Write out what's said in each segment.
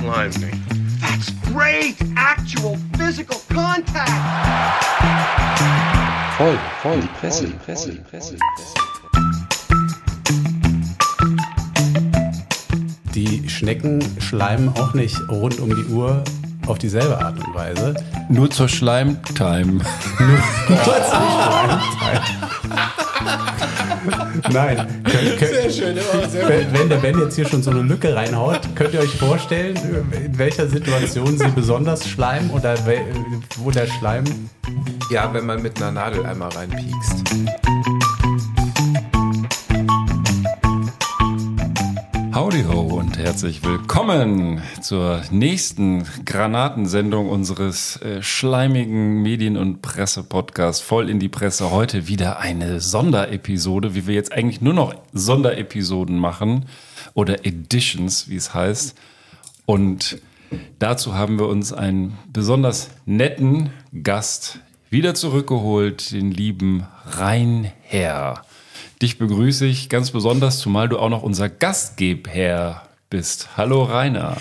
slime me. That's great! Actual physical contact! Voll, voll, die Presse, die Presse, die Presse, Presse. Die Schnecken schleimen auch nicht rund um die Uhr auf dieselbe Art und Weise. Nur zur Schleimtime. Nein. Könnt, könnt, sehr schön, sehr wenn, wenn der Ben jetzt hier schon so eine Lücke reinhaut, könnt ihr euch vorstellen, in welcher Situation sie besonders schleimen oder wo der Schleim. Ja, wenn man mit einer Nadel einmal reinpiekst. Herzlich willkommen zur nächsten Granatensendung unseres äh, schleimigen Medien- und Presse-Podcasts voll in die Presse. Heute wieder eine Sonderepisode, wie wir jetzt eigentlich nur noch Sonderepisoden machen oder Editions, wie es heißt. Und dazu haben wir uns einen besonders netten Gast wieder zurückgeholt, den lieben Reinherr. Dich begrüße ich ganz besonders, zumal du auch noch unser Gastgeber bist. Hallo Rainer.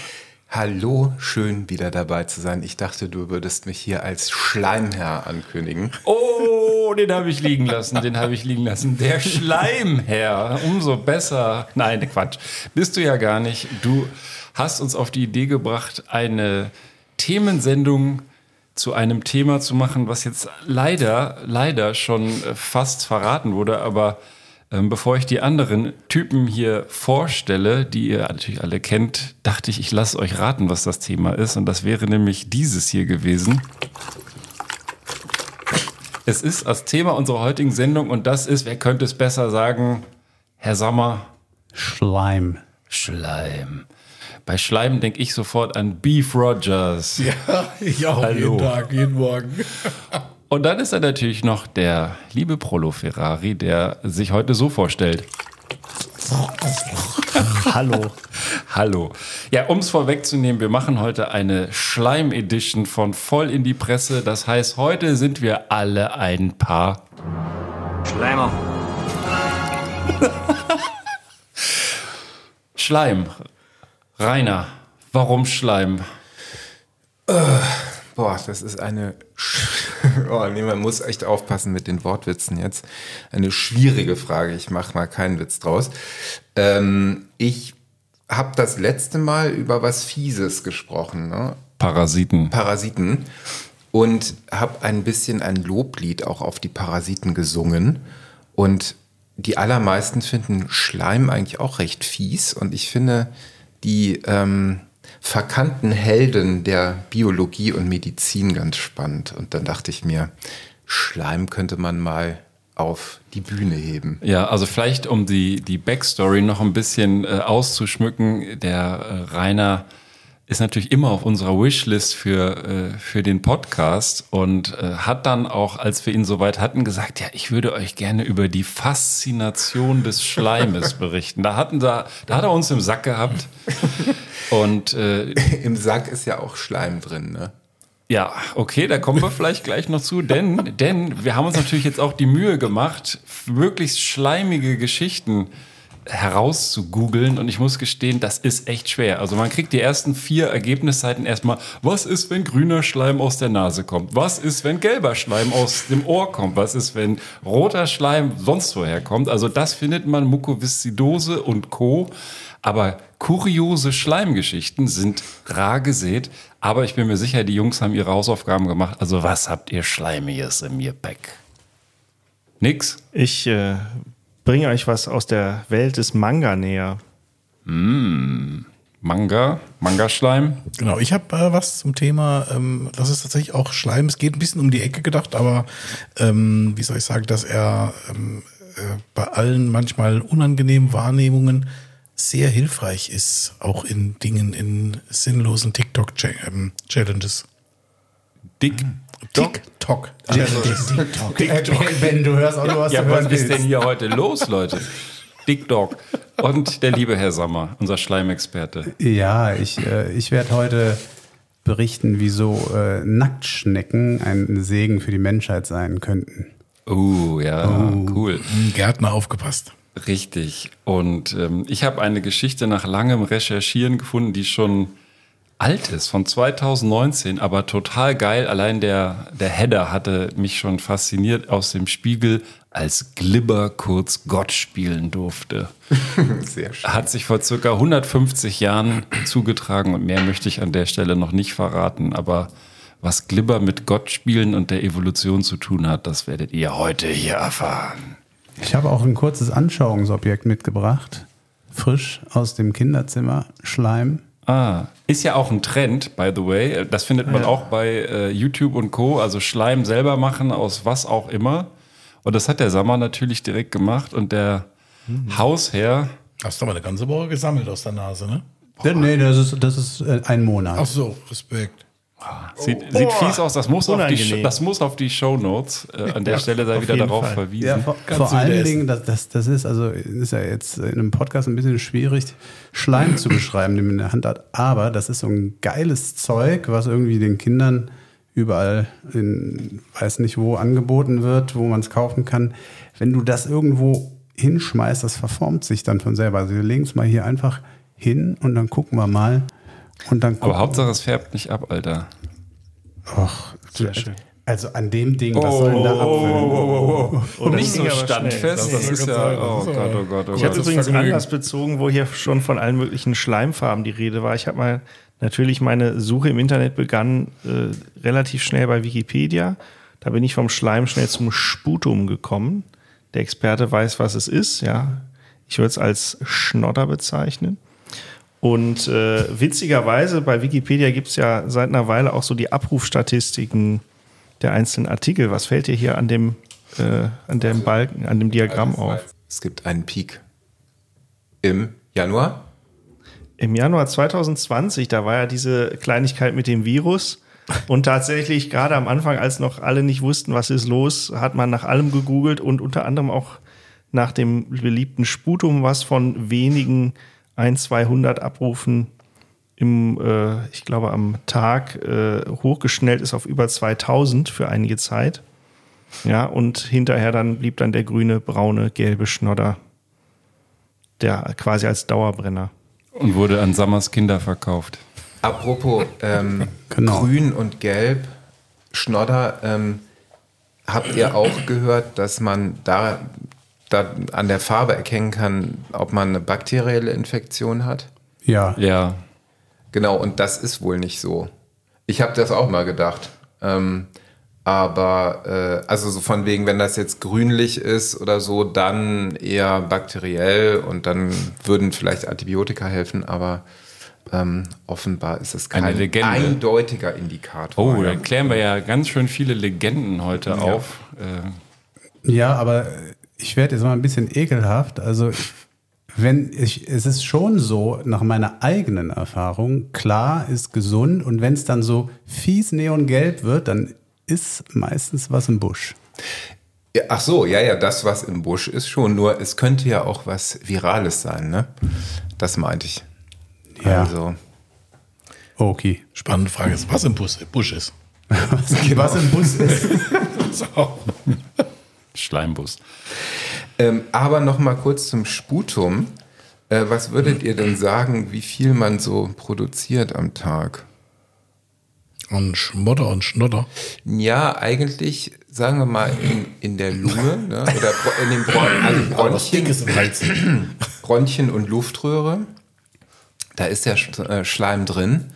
Hallo, schön wieder dabei zu sein. Ich dachte, du würdest mich hier als Schleimherr ankündigen. Oh, den habe ich liegen lassen, den habe ich liegen lassen. Der Schleimherr, umso besser. Nein, Quatsch, bist du ja gar nicht. Du hast uns auf die Idee gebracht, eine Themensendung zu einem Thema zu machen, was jetzt leider, leider schon fast verraten wurde, aber ähm, bevor ich die anderen Typen hier vorstelle, die ihr natürlich alle kennt, dachte ich, ich lasse euch raten, was das Thema ist. Und das wäre nämlich dieses hier gewesen. Es ist das Thema unserer heutigen Sendung und das ist, wer könnte es besser sagen, Herr Sommer? Schleim. Schleim. Bei Schleim denke ich sofort an Beef Rogers. Ja, ich auch Hallo. jeden Tag, jeden Morgen. Und dann ist da natürlich noch der liebe Prolo Ferrari, der sich heute so vorstellt. Hallo. Hallo. Ja, um es vorwegzunehmen, wir machen heute eine Schleim-Edition von Voll in die Presse. Das heißt, heute sind wir alle ein Paar Schleimer. Schleim. Rainer, warum Schleim? Boah, das ist eine. Oh, nee, man muss echt aufpassen mit den Wortwitzen jetzt. Eine schwierige Frage. Ich mache mal keinen Witz draus. Ähm, ich habe das letzte Mal über was Fieses gesprochen, ne? Parasiten. Parasiten. Und habe ein bisschen ein Loblied auch auf die Parasiten gesungen. Und die allermeisten finden Schleim eigentlich auch recht fies. Und ich finde, die ähm, verkannten Helden der Biologie und Medizin ganz spannend. Und dann dachte ich mir, Schleim könnte man mal auf die Bühne heben. Ja, also vielleicht um die, die Backstory noch ein bisschen äh, auszuschmücken, der äh, Rainer ist natürlich immer auf unserer Wishlist für, äh, für den Podcast und äh, hat dann auch, als wir ihn soweit hatten, gesagt, ja, ich würde euch gerne über die Faszination des Schleimes berichten. Da hatten da, da hat er uns im Sack gehabt. Und äh, Im Sack ist ja auch Schleim drin, ne? ja, okay, da kommen wir vielleicht gleich noch zu, denn, denn wir haben uns natürlich jetzt auch die Mühe gemacht, möglichst schleimige Geschichten herauszugoogeln und ich muss gestehen, das ist echt schwer. Also man kriegt die ersten vier Ergebnisseiten erstmal, was ist, wenn grüner Schleim aus der Nase kommt? Was ist, wenn gelber Schleim aus dem Ohr kommt? Was ist, wenn roter Schleim sonst woher kommt? Also das findet man Mukoviszidose und Co. Aber kuriose Schleimgeschichten sind rar gesät. Aber ich bin mir sicher, die Jungs haben ihre Hausaufgaben gemacht. Also was habt ihr Schleimiges im Gepäck? Nix? Ich äh, bringe euch was aus der Welt des Manga näher. Manga? Mangaschleim? Genau, ich habe äh, was zum Thema, ähm, das ist tatsächlich auch Schleim. Es geht ein bisschen um die Ecke gedacht, aber ähm, wie soll ich sagen, dass er ähm, äh, bei allen manchmal unangenehmen Wahrnehmungen sehr hilfreich ist, auch in Dingen, in sinnlosen TikTok-Challenges. Dick? TikTok. TikTok. Äh, Ben, du hörst auch nur, was Ja, du was ist denn hier heute los, Leute? Dog. Und der liebe Herr Sommer, unser Schleimexperte. Ja, ich, äh, ich werde heute berichten, wieso äh, Nacktschnecken ein Segen für die Menschheit sein könnten. Oh, ja, cool. Gärtner aufgepasst. Richtig. Und ähm, ich habe eine Geschichte nach langem Recherchieren gefunden, die schon alt ist, von 2019, aber total geil. Allein der, der Header hatte mich schon fasziniert aus dem Spiegel, als Glibber kurz Gott spielen durfte. Sehr schön. Hat sich vor circa 150 Jahren zugetragen und mehr möchte ich an der Stelle noch nicht verraten, aber was Glibber mit Gott spielen und der Evolution zu tun hat, das werdet ihr heute hier erfahren. Ich habe auch ein kurzes Anschauungsobjekt mitgebracht. Frisch aus dem Kinderzimmer. Schleim. Ah, ist ja auch ein Trend, by the way. Das findet man auch bei äh, YouTube und Co. Also Schleim selber machen aus was auch immer. Und das hat der Sammer natürlich direkt gemacht und der Hausherr. Hast du aber eine ganze Woche gesammelt aus der Nase, ne? Nee, das ist, das ist äh, ein Monat. Ach so, Respekt. Sieht, sieht fies aus, das muss, auf die, das muss auf die Shownotes. Äh, an der Stelle sei wieder darauf Fall. verwiesen. Ja, vor, vor allen. Dingen, das, das, das ist also ist ja jetzt in einem Podcast ein bisschen schwierig, Schleim zu beschreiben, den man in der Hand hat. Aber das ist so ein geiles Zeug, was irgendwie den Kindern überall in weiß nicht wo angeboten wird, wo man es kaufen kann. Wenn du das irgendwo hinschmeißt, das verformt sich dann von selber. Also wir legen es mal hier einfach hin und dann gucken wir mal. Und dann gucken Aber Hauptsache, es färbt nicht ab, Alter. Ach, Sehr schön. Also an dem Ding, was soll denn da abfüllen? Und nicht so standfest, das ist ja, oh Gott, oh Gott, oh Ich hatte Gott. übrigens anders bezogen, wo hier schon von allen möglichen Schleimfarben die Rede war. Ich habe mal natürlich meine Suche im Internet begann äh, relativ schnell bei Wikipedia. Da bin ich vom Schleim schnell zum Sputum gekommen. Der Experte weiß, was es ist, ja. Ich würde es als Schnodder bezeichnen. Und äh, witzigerweise, bei Wikipedia gibt es ja seit einer Weile auch so die Abrufstatistiken der einzelnen Artikel. Was fällt dir hier an dem, äh, an dem Balken, an dem Diagramm auf? Es gibt einen Peak im Januar. Im Januar 2020, da war ja diese Kleinigkeit mit dem Virus. Und tatsächlich, gerade am Anfang, als noch alle nicht wussten, was ist los, hat man nach allem gegoogelt und unter anderem auch nach dem beliebten Sputum, was von wenigen ein, 200 Abrufen im, äh, ich glaube, am Tag äh, hochgeschnellt ist auf über 2000 für einige Zeit. Ja, und hinterher dann blieb dann der grüne, braune, gelbe Schnodder, der quasi als Dauerbrenner. Und wurde an Sammers Kinder verkauft. Apropos ähm, Genau. Grün und Gelb, Schnodder, ähm, habt ihr auch gehört, dass man da, da an der Farbe erkennen kann, ob man eine bakterielle Infektion hat? Ja, Ja. Genau, und das ist wohl nicht so. Ich habe das auch mal gedacht. Ähm, aber, äh, also so von wegen, wenn das jetzt grünlich ist oder so, dann eher bakteriell und dann würden vielleicht Antibiotika helfen, aber ähm, offenbar ist es kein eindeutiger Indikator. Oh, ja. dann klären wir ja ganz schön viele Legenden heute auf. Äh, Ja, aber ich werde jetzt mal ein bisschen ekelhaft. Also, wenn ich, es ist schon so, nach meiner eigenen Erfahrung, klar ist gesund und wenn es dann so fies neongelb wird, dann ist meistens was im Busch. Ja, ach so, ja, ja, das, was im Busch ist schon, nur es könnte ja auch was Virales sein, ne? Das meinte ich. Ja. Also, Okay. Spannende Frage ist, was im Busch, Busch ist. Was im Bus ist. Schleimbus. Ähm, aber noch mal kurz zum Sputum. Äh, was würdet ihr denn sagen, wie viel man so produziert am Tag? Und Schmodder und Schnodder. Ja, eigentlich, sagen wir mal, in, in der Lunge ne? oder in den Bron also Bronchien. Bronchien und Luftröhre. Da ist ja äh, Schleim drin,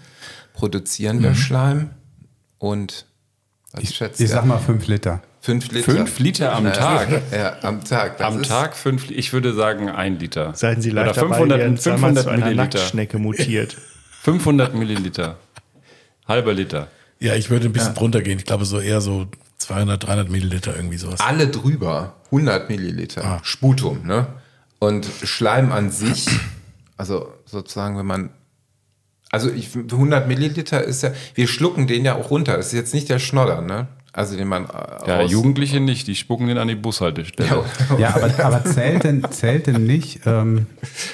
produzierender Schleim und was schätzt Ich ihr? sag mal fünf Liter. Fünf Liter. Fünf Liter am Tag. Ja, am Tag. Das Am ist- Tag fünf, ich würde sagen ein Liter. Seien Sie Oder leicht dabei, 500, Ihren Sammer 500 zu einer Milliliter. Nacktschnecke mutiert. 500 Milliliter. Halber Liter. Ja, ich würde ein bisschen drunter gehen. Ich glaube so eher so 200, 300 Milliliter irgendwie sowas. alle drüber 100 Milliliter Sputum, ne? Und Schleim an sich, also sozusagen, wenn man, also ich, 100 Milliliter ist ja, wir schlucken den ja auch runter. Das ist jetzt nicht der Schnodder, ne? Also den man äh, Ja, aus- Jugendliche nicht, die spucken den an die Bushaltestelle. Ja, Ja, aber, aber zählt denn, zählt denn nicht, ähm,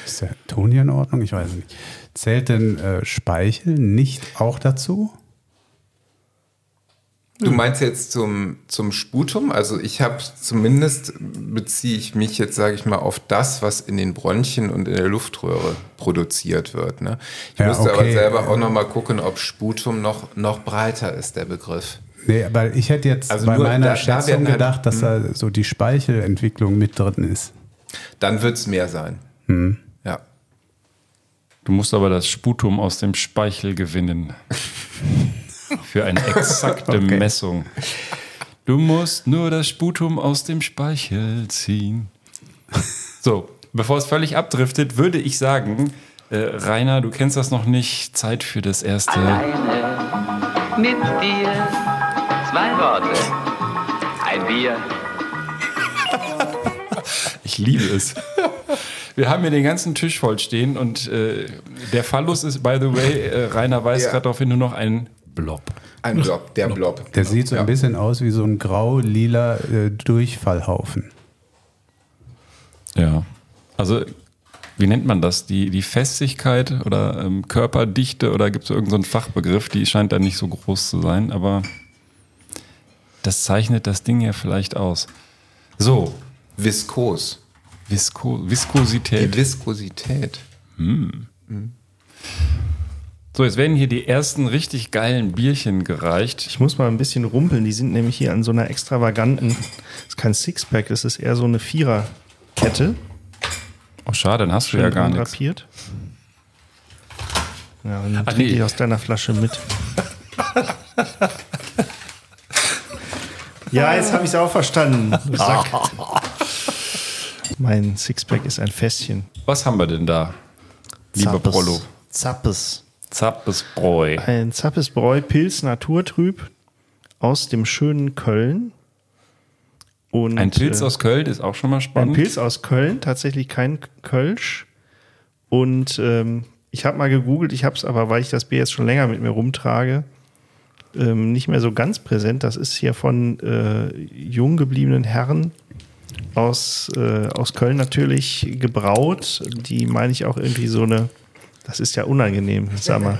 ist der Ton hier in Ordnung? Ich weiß es nicht. Zählt denn äh, Speichel nicht auch dazu? Du meinst jetzt zum, zum Sputum? Also ich habe zumindest beziehe ich mich jetzt, sage ich mal, auf das, was in den Bronchien und in der Luftröhre produziert wird. Ne? Ich Ja, müsste aber okay. selber auch noch mal gucken, ob Sputum noch, noch breiter ist, der Begriff. Nee, weil ich hätte jetzt Also bei meiner da- da Schätzung halt- gedacht, dass da so die Speichelentwicklung mit drin ist. Dann wird es mehr sein. Hm. Ja. Du musst aber das Sputum aus dem Speichel gewinnen. Für eine exakte Okay. Messung. Du musst nur das Sputum aus dem Speichel ziehen. So, bevor es völlig abdriftet, würde ich sagen, äh, Rainer, du kennst das noch nicht. Zeit für das erste. Alleine mit dir. Zwei Worte. Ein Bier. Ich liebe es. Wir haben hier den ganzen Tisch voll stehen und äh, der Phallus ist, by the way, äh, Rainer weist Ja. gerade darauf hin, nur noch ein Blob. Ein Blob, der Blob. Der sieht so ja. ein bisschen aus wie so ein grau-lila äh, Durchfallhaufen. Ja. Also, wie nennt man das? Die, die Festigkeit oder ähm, Körperdichte oder gibt es irgendeinen so einen Fachbegriff? Die scheint da nicht so groß zu sein, aber das zeichnet das Ding ja vielleicht aus. So, Viskos. Visko Die Viskosität. Viskosität. So, jetzt werden hier die ersten richtig geilen Bierchen gereicht. Ich muss mal ein bisschen rumpeln. Die sind nämlich hier an so einer extravaganten, das ist kein Sixpack, das ist eher so eine Viererkette. Oh, schade, dann hast du ja gar nichts. Ja, dann Ach, trinke nee. ich aus deiner Flasche mit. ja, jetzt habe ich es auch verstanden. Sack. mein Sixpack ist ein Fässchen. Was haben wir denn da? Lieber Prollo. Zappes. Zappes Bräu. Ein Zappes Bräu Pilz Naturtrüb aus dem schönen Köln. Und, Ein Pilz äh, aus Köln ist auch schon mal Ein spannend. Pilz aus Köln, tatsächlich kein Kölsch. Und ähm, ich habe mal gegoogelt, ich habe es aber, weil ich das Bier jetzt schon länger mit mir rumtrage, ähm, nicht mehr so ganz präsent. Das ist hier von äh, jung gebliebenen Herren aus, äh, aus Köln natürlich gebraut. Die meine ich auch irgendwie so eine, das ist ja unangenehm, sag mal.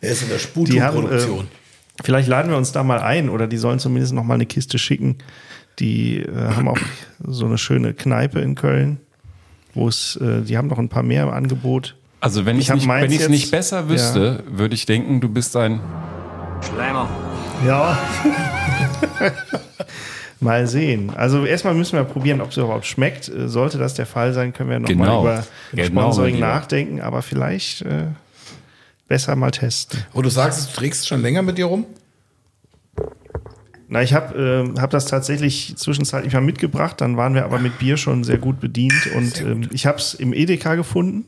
Er ist in der Die haben, Sputum-Produktion. äh, vielleicht laden wir uns da mal ein oder die sollen zumindest noch mal eine Kiste schicken. Die äh, haben auch so eine schöne Kneipe in Köln, wo es, äh, die haben noch ein paar mehr im Angebot. Also wenn Ich hab nicht, nicht besser wüsste, würde ich denken, du bist ein Schleimer. Ja. mal sehen. Also erstmal müssen wir probieren, ob es überhaupt schmeckt. Äh, Sollte das der Fall sein, können wir noch Genau. mal über Genau, Sponsoring Lieber. nachdenken, aber vielleicht äh, besser mal testen. Wo du sagst, du trägst es schon länger mit dir rum? Na, ich habe äh, hab das tatsächlich zwischenzeitlich mal mitgebracht, dann waren wir aber mit Bier schon sehr gut bedient und ähm, ich habe es im Edeka gefunden,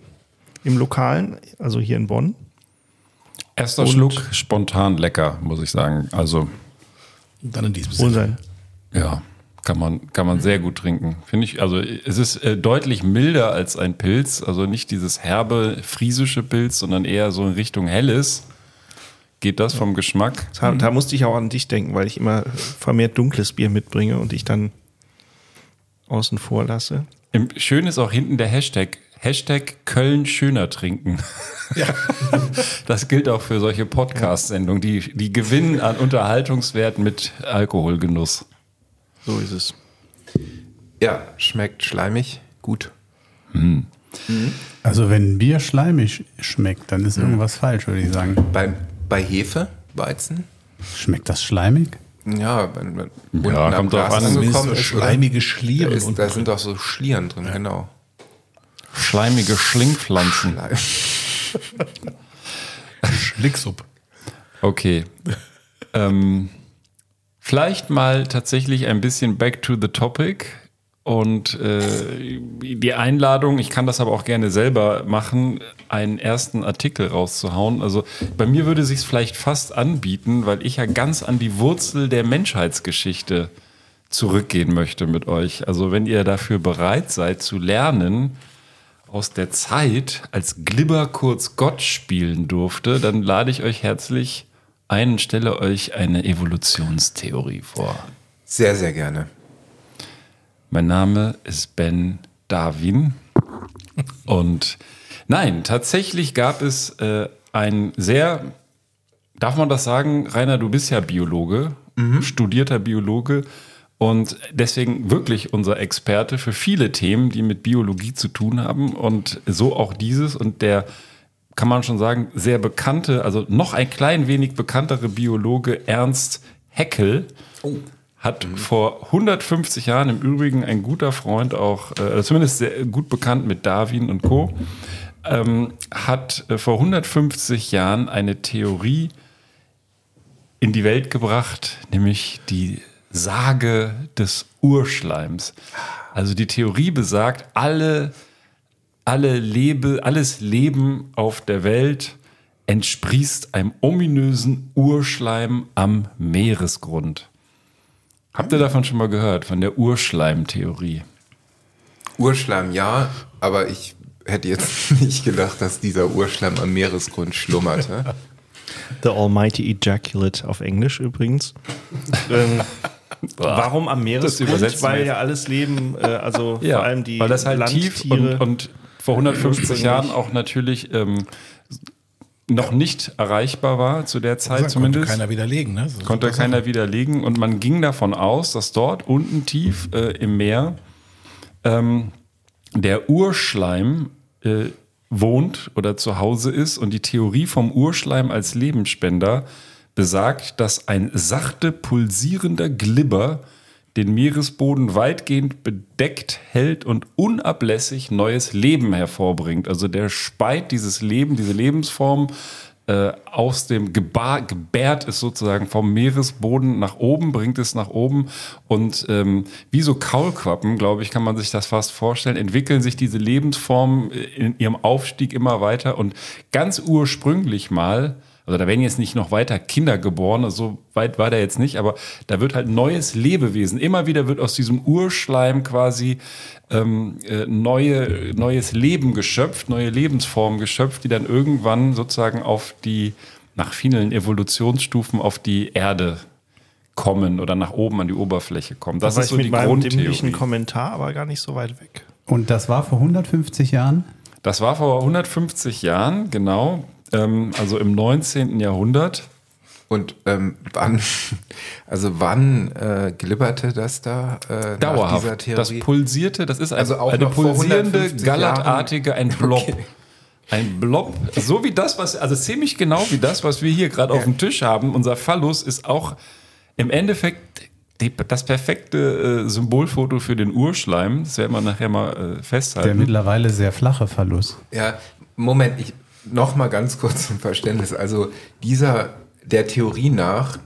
im Lokalen, also hier in Bonn. Erster Und- Schluck spontan lecker, muss ich sagen. Also Und dann in diesem Sinne. sein. ja, kann man, kann man sehr gut trinken. Finde ich, also es ist äh, deutlich milder als ein Pilz, also nicht dieses herbe friesische Pilz, sondern eher so in Richtung helles. Geht das vom Geschmack? Da, da musste ich auch an dich denken, weil ich immer vermehrt dunkles Bier mitbringe und ich dann außen vor lasse. Schön ist auch hinten der Hashtag. Hashtag Köln schöner trinken. Ja. Das gilt auch für solche Podcast-Sendungen, die, die gewinnen an Unterhaltungswert mit Alkoholgenuss. So ist es. Ja, schmeckt schleimig, gut. Also wenn Bier schleimig schmeckt, dann ist irgendwas falsch, würde ich sagen. Bei, bei Hefe, Weizen, Schmeckt das schleimig? ja, wenn man unten Ja, am kommt drauf an. So ist, oder? schleimige da, Schlieren ist, und da sind doch so Schlieren drin, genau. Schleimige Schlingpflanzen. Schlicksupp. Okay. ähm, vielleicht mal tatsächlich ein bisschen back to the topic. Und äh, die Einladung, ich kann das aber auch gerne selber machen, einen ersten Artikel rauszuhauen. Also bei mir würde sich vielleicht fast anbieten, weil ich ja ganz an die Wurzel der Menschheitsgeschichte zurückgehen möchte mit euch. Also wenn ihr dafür bereit seid zu lernen, aus der Zeit, als Glibber kurz Gott spielen durfte, dann lade ich euch herzlich ein und stelle euch eine Evolutionstheorie vor. Sehr, sehr gerne. Mein Name ist Ben Darwin und nein, tatsächlich gab es äh, ein sehr, darf man das sagen, Rainer, du bist ja Biologe studierter Biologe und deswegen wirklich unser Experte für viele Themen, die mit Biologie zu tun haben. Und so auch dieses. Und der kann man schon sagen, sehr bekannte, also noch ein klein wenig bekanntere Biologe Ernst Haeckel hat vor 150 Jahren im Übrigen ein guter Freund auch, äh, zumindest sehr gut bekannt mit Darwin und Co., ähm, hat äh, vor 150 Jahren eine Theorie in die Welt gebracht, nämlich die Sage des Urschleims. Also die Theorie besagt, alle, alle Lebe, alles Leben auf der Welt entsprießt einem ominösen Urschleim am Meeresgrund. Habt ihr davon schon mal gehört, von der Urschleimtheorie? Urschleim ja, aber ich hätte jetzt nicht gedacht, dass dieser Urschleim am Meeresgrund schlummerte. The Almighty Ejaculate auf Englisch übrigens. warum am Meeresgrund? übersetzt Weil ja alles Leben, äh, also Ja, vor allem die weil das halt tief Landtiere und, und vor 150 ursprünglich- Jahren auch natürlich ähm, noch nicht erreichbar war zu der Zeit Konnte zumindest. keiner widerlegen, ne? Das ist Konnte keiner Sache. widerlegen und man ging davon aus, dass dort unten tief äh, im Meer ähm, der Urschleim äh, wohnt oder zu Hause ist und die Theorie vom Urschleim als Lebensspender besagt, dass ein sachte pulsierender Glibber den Meeresboden weitgehend bedeckt hält und unablässig neues Leben hervorbringt. Also der speit dieses Leben, diese Lebensform äh, aus dem Gebar, gebärt es sozusagen vom Meeresboden nach oben, bringt es nach oben und ähm, wie so Kaulquappen, glaube ich, kann man sich das fast vorstellen, entwickeln sich diese Lebensformen in ihrem Aufstieg immer weiter und ganz ursprünglich mal also da werden jetzt nicht noch weiter Kinder geboren, so weit war der jetzt nicht, aber da wird halt neues Lebewesen. Immer wieder wird aus diesem Urschleim quasi ähm, äh, neue, neues Leben geschöpft, neue Lebensformen geschöpft, die dann irgendwann sozusagen auf die, nach vielen Evolutionsstufen auf die Erde kommen oder nach oben an die Oberfläche kommen. Das Da war ist ich so mit die Grundtheorie. Kommentar, aber gar nicht so weit weg. Und das war vor 150 Jahren? Das war vor 150 Jahren, genau, ähm, also im 19. Jahrhundert. Und ähm, wann, also wann äh, glibberte das da äh, nach dieser Dauerhaft. Theorie? Das pulsierte, das ist ein, Also auch eine pulsierende, 150 gallertartige, ein Blob. Okay. Ein Blob, so wie das, was, also ziemlich genau wie das, was wir hier gerade auf dem Tisch haben. Unser Phallus ist auch im Endeffekt die, das perfekte äh, Symbolfoto für den Urschleim. Das werden wir nachher mal äh, Der festhalten. mittlerweile sehr flache Verlust. Ja, Moment, ich noch mal ganz kurz zum Verständnis. Also dieser der Theorie nach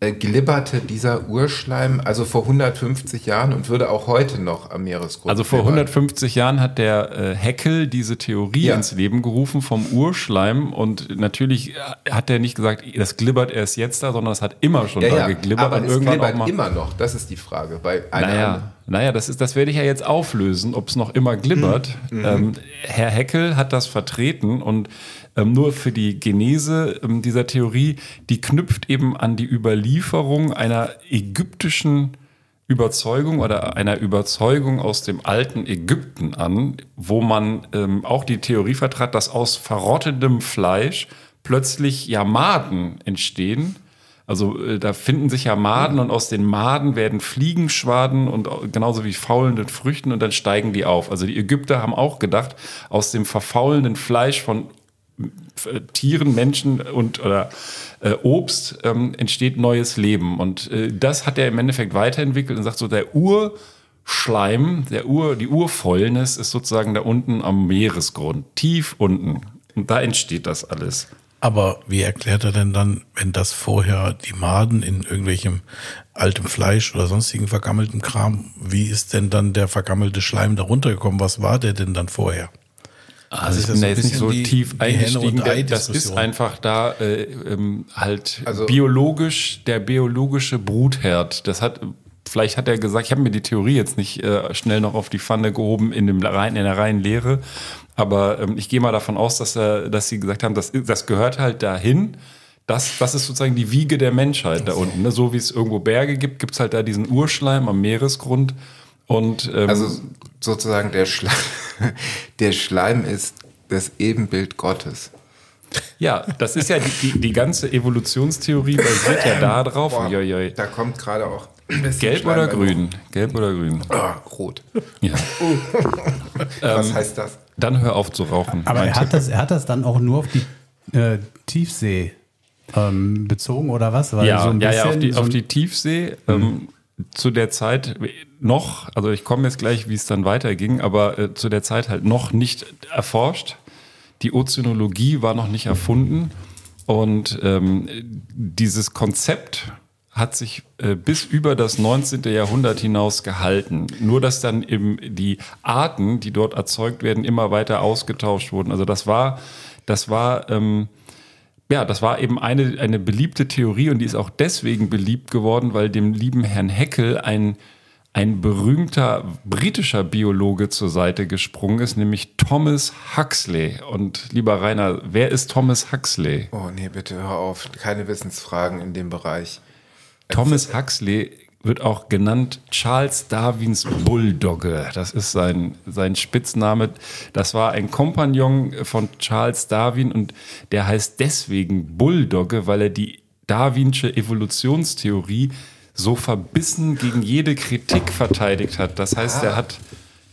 äh, glibberte dieser Urschleim also vor 150 Jahren und würde auch heute noch am Meeresgrund. Also vor glibbern. 150 Jahren hat der äh, Heckel diese Theorie Ja. ins Leben gerufen vom Urschleim und natürlich äh, hat er nicht gesagt, das glibbert erst jetzt da, sondern es hat immer schon Ja, da ja, geglibbert aber und es irgendwann glibbert immer noch. Das ist die Frage. Bei einer Naja, naja das, ist, das werde ich ja jetzt auflösen, ob es noch immer glibbert. Ähm, Herr Heckel hat das vertreten und ähm, nur für die Genese ähm, dieser Theorie, die knüpft eben an die Überlieferung einer ägyptischen Überzeugung oder einer Überzeugung aus dem alten Ägypten an, wo man ähm, auch die Theorie vertrat, dass aus verrottetem Fleisch plötzlich Jamaden entstehen. Also äh, da finden sich ja Maden und aus den Maden werden Fliegenschwaden und au- genauso wie faulenden Früchten und dann steigen die auf. Also die Ägypter haben auch gedacht, aus dem verfaulenden Fleisch von äh, Tieren, Menschen und oder äh, Obst ähm, entsteht neues Leben. Und äh, das hat er im Endeffekt weiterentwickelt und sagt so, der Urschleim, der Ur, die Urfäulnis ist sozusagen da unten am Meeresgrund, tief unten. Und da entsteht das alles. Aber wie erklärt er denn dann, wenn das vorher die Maden in irgendwelchem altem Fleisch oder sonstigen vergammelten Kram, wie ist denn dann der vergammelte Schleim darunter gekommen? Was war der denn dann vorher? Also ich ist bin da das jetzt nicht so ein bisschen die- tief eingestiegen. und Der- Das ist einfach da äh, ähm, halt Also- biologisch, der biologische Brutherd. Das hat, vielleicht hat er gesagt, ich habe mir die Theorie jetzt nicht äh, schnell noch auf die Pfanne gehoben in, dem rein, in der reinen Lehre, aber ähm, ich gehe mal davon aus, dass, er, dass sie gesagt haben, das, das gehört halt dahin. Das, das ist sozusagen die Wiege der Menschheit da unten. Ne? So wie es irgendwo Berge gibt, gibt es halt da diesen Urschleim am Meeresgrund. Und ähm, Also sozusagen der Schleim, der Schleim ist das Ebenbild Gottes. Ja, das ist ja die, die, die ganze Evolutionstheorie basiert ja da drauf. Uiuiui. Da kommt gerade auch Gelb oder grün? Gelb oder grün? mir. Ah, rot. Ja. Was heißt das? Dann hör auf zu rauchen. Aber er hat, das, er hat das dann auch nur auf die äh, Tiefsee ähm, bezogen oder was? Weil ja, so ein ja, ja, auf bisschen die, so auf die Tiefsee. Ähm, zu der Zeit noch, also ich komme jetzt gleich, wie es dann weiterging, aber äh, zu der Zeit halt noch nicht erforscht. Die Ozeanologie war noch nicht erfunden und ähm, dieses Konzept hat sich äh, bis über das 19. Jahrhundert hinaus gehalten. Nur dass dann eben die Arten, die dort erzeugt werden, immer weiter ausgetauscht wurden. Also das war, das war ähm, ja, das war eben eine, eine beliebte Theorie und die ist auch deswegen beliebt geworden, weil dem lieben Herrn Heckel ein, ein berühmter britischer Biologe zur Seite gesprungen ist, nämlich Thomas Huxley. Und lieber Rainer, wer ist Thomas Huxley? Oh nee, bitte hör auf. Keine Wissensfragen in dem Bereich. Thomas Huxley wird auch genannt Charles Darwins Bulldogge. Das ist sein, sein Spitzname. Das war ein Kompagnon von Charles Darwin und der heißt deswegen Bulldogge, weil er die darwinsche Evolutionstheorie so verbissen gegen jede Kritik verteidigt hat. Das heißt, er hat,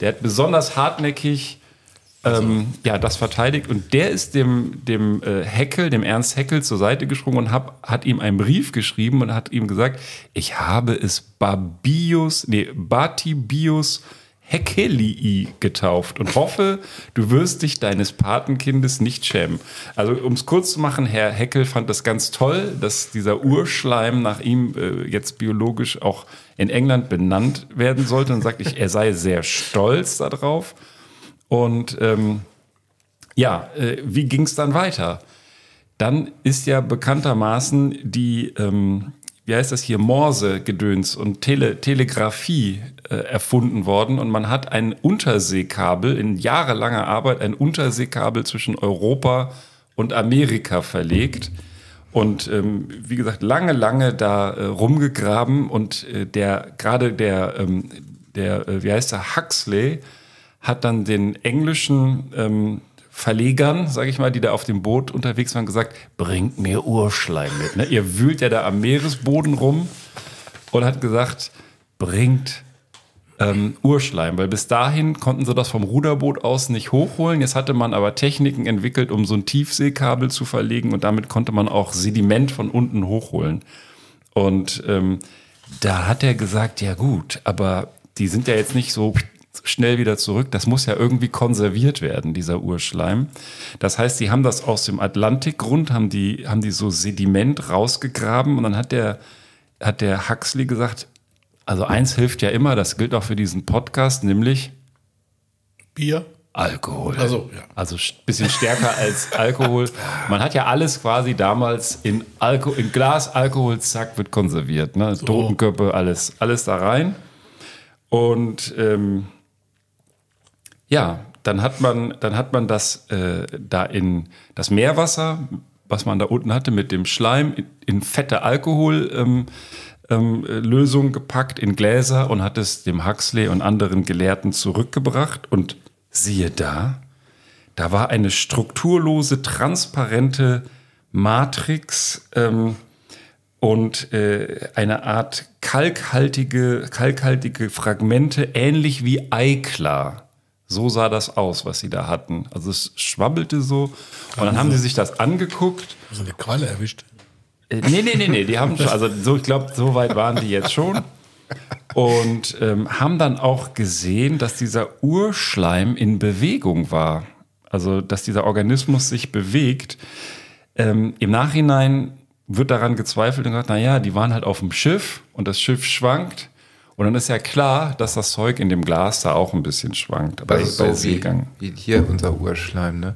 der hat besonders hartnäckig ähm, ja, das verteidigt und der ist dem, dem äh, Heckel, dem Ernst Heckel zur Seite gesprungen und hab, hat ihm einen Brief geschrieben und hat ihm gesagt, ich habe es Babius, nee, Batibius Heckelii getauft und hoffe, du wirst dich deines Patenkindes nicht schämen. Also, um es kurz zu machen, Herr Heckel fand das ganz toll, dass dieser Urschleim nach ihm äh, jetzt biologisch auch in England benannt werden sollte und sagt, ich, er sei sehr stolz darauf. Und ähm, ja, äh, wie ging es dann weiter? Dann ist ja bekanntermaßen die, ähm, wie heißt das hier, Morse-Gedöns und Tele Telegrafie äh, erfunden worden und man hat ein Unterseekabel, in jahrelanger Arbeit ein Unterseekabel zwischen Europa und Amerika verlegt. Und ähm, wie gesagt, lange, lange da äh, rumgegraben und äh, der, gerade der, ähm, der, äh, wie heißt der, Huxley, hat dann den englischen ähm, Verlegern, sage ich mal, die da auf dem Boot unterwegs waren, gesagt, bringt mir Urschleim mit. Ne? Ihr wühlt ja da am Meeresboden rum und hat gesagt, bringt ähm, Urschleim, weil bis dahin konnten sie das vom Ruderboot aus nicht hochholen. Jetzt hatte man aber Techniken entwickelt, um so ein Tiefseekabel zu verlegen und damit konnte man auch Sediment von unten hochholen. Und ähm, da hat er gesagt, ja gut, aber die sind ja jetzt nicht so schnell wieder zurück. Das muss ja irgendwie konserviert werden, dieser Urschleim. Das heißt, sie haben das aus dem Atlantikgrund, haben die, haben die so Sediment rausgegraben und dann hat der, hat der Huxley gesagt, also eins hilft ja immer, das gilt auch für diesen Podcast, nämlich Bier. Alkohol. Also, ja. Also ein bisschen stärker als Alkohol. Man hat ja alles quasi damals in, Alko in Glas Alkohol, zack, wird konserviert. Ne? Totenköpfe, alles, alles da rein. Und ähm, ja, dann hat man, dann hat man das äh, da in das Meerwasser, was man da unten hatte, mit dem Schleim in, in fette Alkohol. Ähm, ähm, gepackt in Gläser und hat es dem Huxley und anderen Gelehrten zurückgebracht. Und siehe da, da war eine strukturlose, transparente Matrix ähm, und äh, eine Art kalkhaltige, kalkhaltige Fragmente, ähnlich wie Eiklar. So sah das aus, was sie da hatten. Also es schwabbelte so. Und dann haben sie sich das angeguckt. Also eine Qualle erwischt. Äh, Nee, nee, nee, nee, die haben schon, also so, ich glaube, so weit waren die jetzt schon. Und ähm, haben dann auch gesehen, dass dieser Urschleim in Bewegung war. Also, dass dieser Organismus sich bewegt. Ähm, Im Nachhinein wird daran gezweifelt und gesagt, naja, die waren halt auf dem Schiff und das Schiff schwankt. Und dann ist ja klar, dass das Zeug in dem Glas da auch ein bisschen schwankt. Aber das ist bei so wie, Seegang. wie hier unser Urschleim. Ne?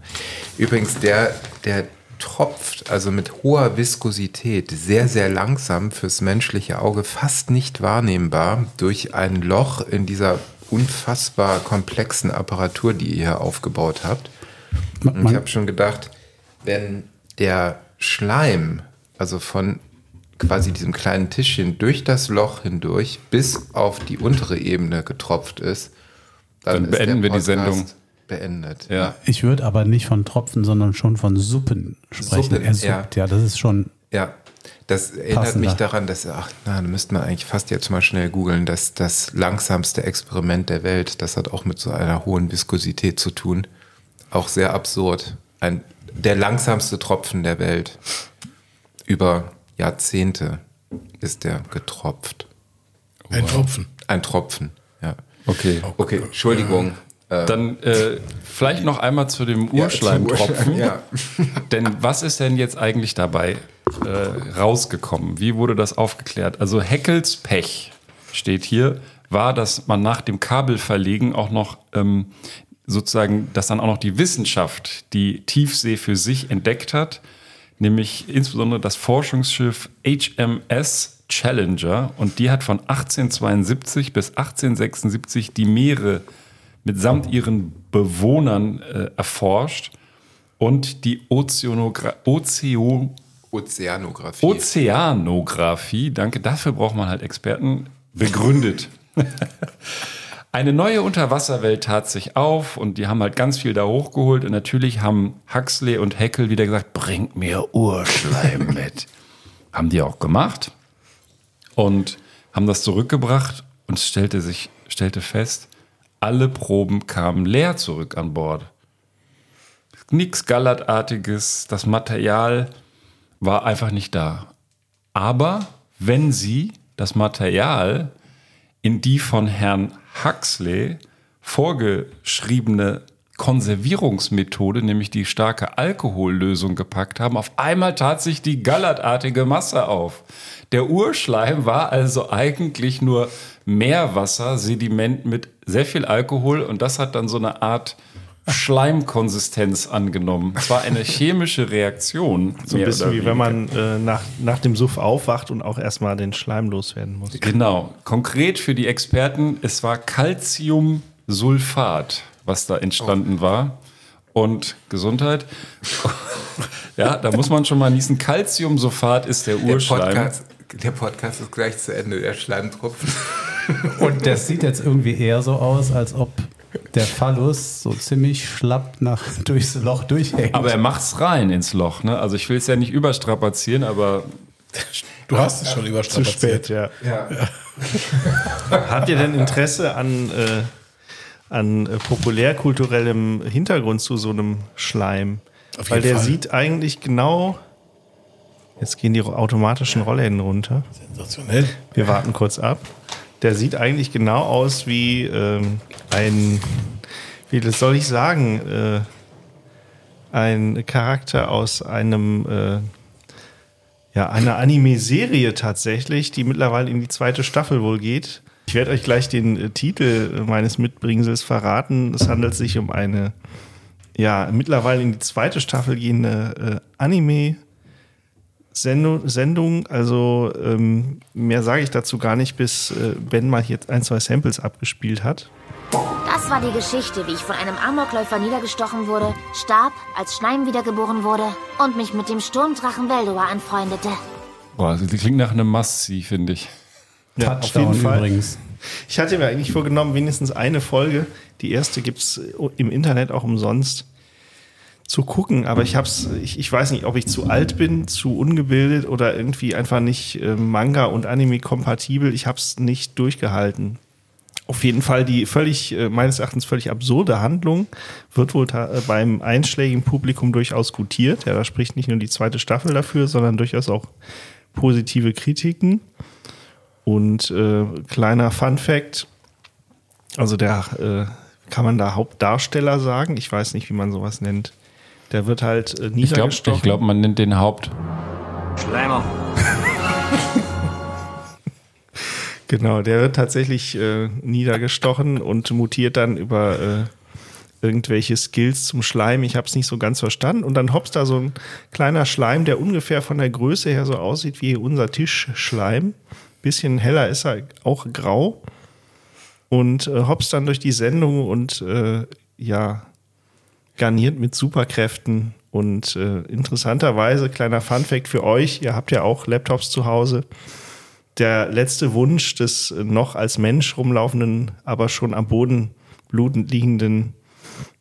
Übrigens, der, der tropft also mit hoher Viskosität sehr, sehr langsam fürs menschliche Auge, fast nicht wahrnehmbar durch ein Loch in dieser unfassbar komplexen Apparatur, die ihr hier aufgebaut habt. Und ich habe schon gedacht, wenn der Schleim, also von quasi diesem kleinen Tischchen durch das Loch hindurch bis auf die untere Ebene getropft ist, Dann ist der beenden wir die Sendung. beendet. Ja. Ich würde aber nicht von Tropfen, sondern schon von Suppen sprechen. Suppen, er suppt, ja. das ist schon. Ja, das erinnert Passender. mich daran, dass, ach, na, da müsste man eigentlich fast jetzt mal schnell googeln, dass das langsamste Experiment der Welt, das hat auch mit so einer hohen Viskosität zu tun. Auch sehr absurd. Ein, der langsamste Tropfen der Welt. Über Jahrzehnte ist der getropft. Ein Tropfen. Ein Tropfen, ja. Okay. Okay, Entschuldigung. Dann äh, vielleicht noch einmal zu dem Urschleimtropfen. Ja. Denn was ist denn jetzt eigentlich dabei äh, rausgekommen? Wie wurde das aufgeklärt? Also Heckels Pech steht hier, war, dass man nach dem Kabelverlegen auch noch ähm, sozusagen, dass dann auch noch die Wissenschaft die Tiefsee für sich entdeckt hat, nämlich insbesondere das Forschungsschiff HMS Challenger und die hat von 1872 bis 1876 die Meere mitsamt ihren Bewohnern äh, erforscht und die Ozeanogra Ozeo Ozeanographie. Ozeanographie, danke, dafür braucht man halt Experten, begründet. Eine neue Unterwasserwelt tat sich auf und die haben halt ganz viel da hochgeholt und natürlich haben Huxley und Heckel wieder gesagt, bringt mir Urschleim mit. haben die auch gemacht und haben das zurückgebracht und es stellte sich stellte fest, alle Proben kamen leer zurück an Bord. Nichts Gallertartiges, das Material war einfach nicht da. Aber wenn Sie das Material in die von Herrn Huxley vorgeschriebene Konservierungsmethode, nämlich die starke Alkohollösung gepackt haben, auf einmal tat sich die gallertartige Masse auf. Der Urschleim war also eigentlich nur Meerwasser, Sediment mit sehr viel Alkohol und das hat dann so eine Art Schleimkonsistenz angenommen. Es war eine chemische Reaktion. So ein bisschen wie wenn man äh, nach, nach dem Suff aufwacht und auch erstmal den Schleim loswerden muss. Genau. Konkret für die Experten, es war Calciumsulfat, was da entstanden war. Und Gesundheit. ja, da muss man schon mal niesen. Calciumsulfat ist der Der Urschleim. Podcast, der Podcast ist gleich zu Ende, der Schleimtropfen. Und das sieht jetzt irgendwie eher so aus, als ob der Phallus so ziemlich schlapp nach, durchs Loch durchhängt. Aber er macht's rein ins Loch. Ne? Also ich will es ja nicht überstrapazieren, aber Du hast es schon Zu überstrapaziert. spät, ja. Ja. Habt ihr denn Interesse an, äh, an populärkulturellem Hintergrund zu so einem Schleim? Auf Weil jeden der Fall. sieht eigentlich genau. Jetzt gehen die automatischen Rollläden runter. Sensationell. Wir warten kurz ab. Der sieht eigentlich genau aus wie ähm, ein, wie das soll ich sagen, äh, ein Charakter aus einem, äh, ja, einer Anime-Serie tatsächlich, die mittlerweile in die zweite Staffel wohl geht. Ich werde euch gleich den äh, Titel meines Mitbringsels verraten. Es handelt sich um eine, ja, mittlerweile in die zweite Staffel gehende äh, Anime- Sendung, Sendung. Also ähm, mehr sage ich dazu gar nicht, bis äh, Ben mal hier ein, zwei Samples abgespielt hat. Das war die Geschichte, wie ich von einem Amokläufer niedergestochen wurde, starb, als Schleim wiedergeboren wurde und mich mit dem Sturmdrachen Veldor anfreundete. boah, das klingt nach einem Must-See, finde ich. Ja, Touchdown übrigens. Ich hatte mir eigentlich vorgenommen, wenigstens eine Folge, die erste gibt's im Internet auch umsonst, zu gucken. Aber ich hab's, ich, ich weiß nicht, ob ich zu alt bin, zu ungebildet oder irgendwie einfach nicht äh, Manga und Anime kompatibel. Ich hab's nicht durchgehalten. Auf jeden Fall die völlig, äh, meines Erachtens völlig absurde Handlung wird wohl äh, beim einschlägigen Publikum durchaus gutiert. Ja, da spricht nicht nur die zweite Staffel dafür, sondern durchaus auch positive Kritiken. Und äh, kleiner Fun Fact, also der, äh, kann man da Hauptdarsteller sagen? Ich weiß nicht, wie man sowas nennt. Der wird halt äh, Ich glaube, niedergestochen. ich glaub, man nennt den Haupt. Schleimer. Genau, der wird tatsächlich äh, niedergestochen und mutiert dann über äh, irgendwelche Skills zum Schleim. Ich habe es nicht so ganz verstanden. Und dann hopst da so ein kleiner Schleim, der ungefähr von der Größe her so aussieht wie unser Tischschleim. Bisschen heller ist er auch grau. Und äh, hopst dann durch die Sendung und äh, ja, garniert mit Superkräften. Und äh, interessanterweise, kleiner Funfact für euch, ihr habt ja auch Laptops zu Hause der letzte Wunsch des noch als Mensch rumlaufenden, aber schon am Boden blutend liegenden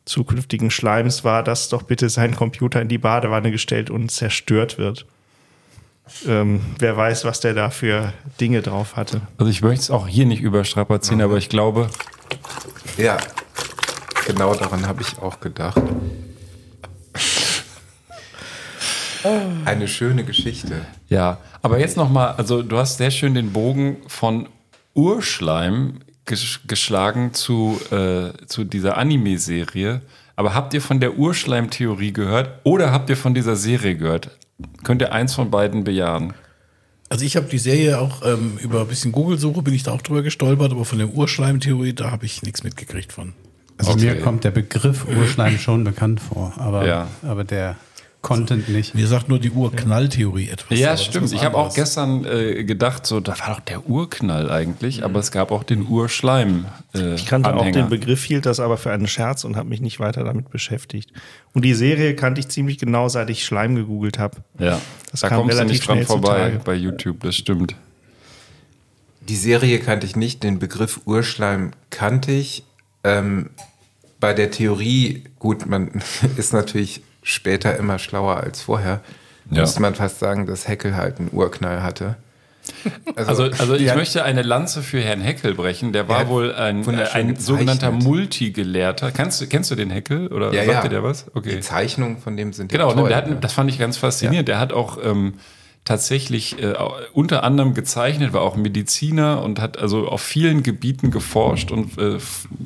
zukünftigen Schleims war, dass doch bitte sein Computer in die Badewanne gestellt und zerstört wird. Ähm, wer weiß, was der da für Dinge drauf hatte. Also ich möchte es auch hier nicht überstrapazieren, aber ich glaube, Ja, genau daran habe ich auch gedacht. Eine schöne Geschichte. ja. Aber jetzt nochmal, also du hast sehr schön den Bogen von Urschleim ges geschlagen zu, äh, zu dieser Anime-Serie. Aber habt ihr von der Urschleim-Theorie gehört oder habt ihr von dieser Serie gehört? Könnt ihr eins von beiden bejahen? Also ich habe die Serie auch ähm, über ein bisschen Google-Suche bin ich da auch drüber gestolpert, aber von der Urschleim-Theorie, da habe ich nichts mitgekriegt von. Also Okay. mir kommt der Begriff Urschleim schon bekannt vor, aber, Ja. aber der Content nicht. Mir sagt nur die Urknall-Theorie etwas. Ja, stimmt. Ich habe auch gestern äh, gedacht, so, da war doch der Urknall eigentlich, aber es gab auch den Urschleim. Äh, Ich kannte auch Anhänger. den Begriff, hielt das aber für einen Scherz und habe mich nicht weiter damit beschäftigt. Und die Serie kannte ich ziemlich genau, seit ich Schleim gegoogelt habe. Ja, Das da kam kommst du relativ nicht dran schnell vorbei zutage. bei YouTube, das stimmt. Die Serie kannte ich nicht, den Begriff Urschleim kannte ich. Ähm, bei der Theorie, gut, man ist natürlich später immer schlauer als vorher. Ja. Müsste man fast sagen, dass Heckel halt einen Urknall hatte. Also, also ich ja, möchte eine Lanze für Herrn Heckel brechen. Der war hat wohl ein, äh, ein sogenannter. Multigelehrter. Kennst, du- kennst du den Heckel? Oder Ja, sagt ja. dir der was? Okay. Die Zeichnungen von dem sind Genau, ja hat, ne? das fand ich ganz faszinierend. Der hat auch ähm, tatsächlich äh, unter anderem gezeichnet, war auch Mediziner und hat also auf vielen Gebieten geforscht und äh,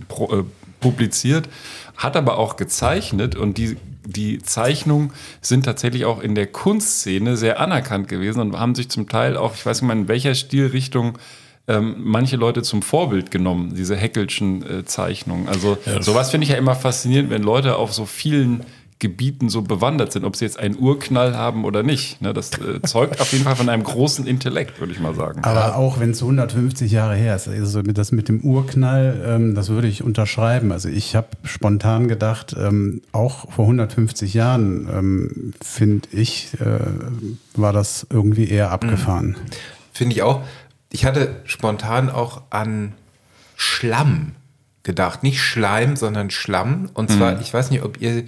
pro, äh, publiziert, hat aber auch gezeichnet und die, die Zeichnungen sind tatsächlich auch in der Kunstszene sehr anerkannt gewesen und haben sich zum Teil auch, ich weiß nicht mal in welcher Stilrichtung, ähm, manche Leute zum Vorbild genommen, diese Heckelschen äh, Zeichnungen. Also sowas finde ich ja immer faszinierend, wenn Leute auf so vielen Gebieten so bewandert sind, ob sie jetzt einen Urknall haben oder nicht. Ne, das äh, zeugt auf jeden Fall von einem großen Intellekt, würde ich mal sagen. Aber auch wenn es 150 Jahre her ist, also das mit dem Urknall, ähm, das würde ich unterschreiben. Also ich habe spontan gedacht, ähm, auch vor 150 Jahren, ähm, finde ich, äh, war das irgendwie eher abgefahren. Finde ich auch. Ich hatte spontan auch an Schlamm gedacht. Nicht Schleim, sondern Schlamm. Und zwar, Mhm. ich weiß nicht, ob ihr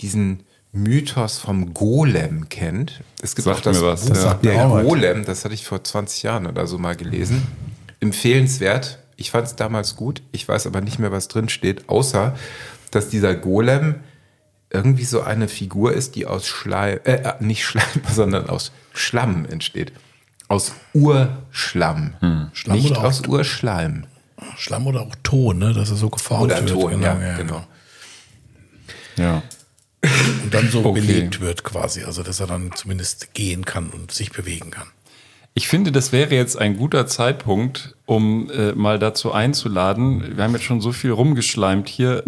diesen Mythos vom Golem kennt. Es gibt Sagt auch das mir was, Buch, ja. Der. Golem, das hatte ich vor 20 Jahren oder so mal gelesen. Empfehlenswert. Ich fand es damals gut. Ich weiß aber nicht mehr, was drin steht, außer, dass dieser Golem irgendwie so eine Figur ist, die aus Schleim, äh, äh, nicht Schleim, sondern aus Schlamm entsteht. Aus Urschlamm. Schlamm nicht aus Urschleim. Schlamm oder auch Ton, ne? dass er so geformt Oder wird. Ton, ja, genau. Ja. Und dann so Okay. belegt wird quasi. Also, dass er dann zumindest gehen kann und sich bewegen kann. Ich finde, das wäre jetzt ein guter Zeitpunkt, um äh, mal dazu einzuladen. Wir haben jetzt schon so viel rumgeschleimt hier.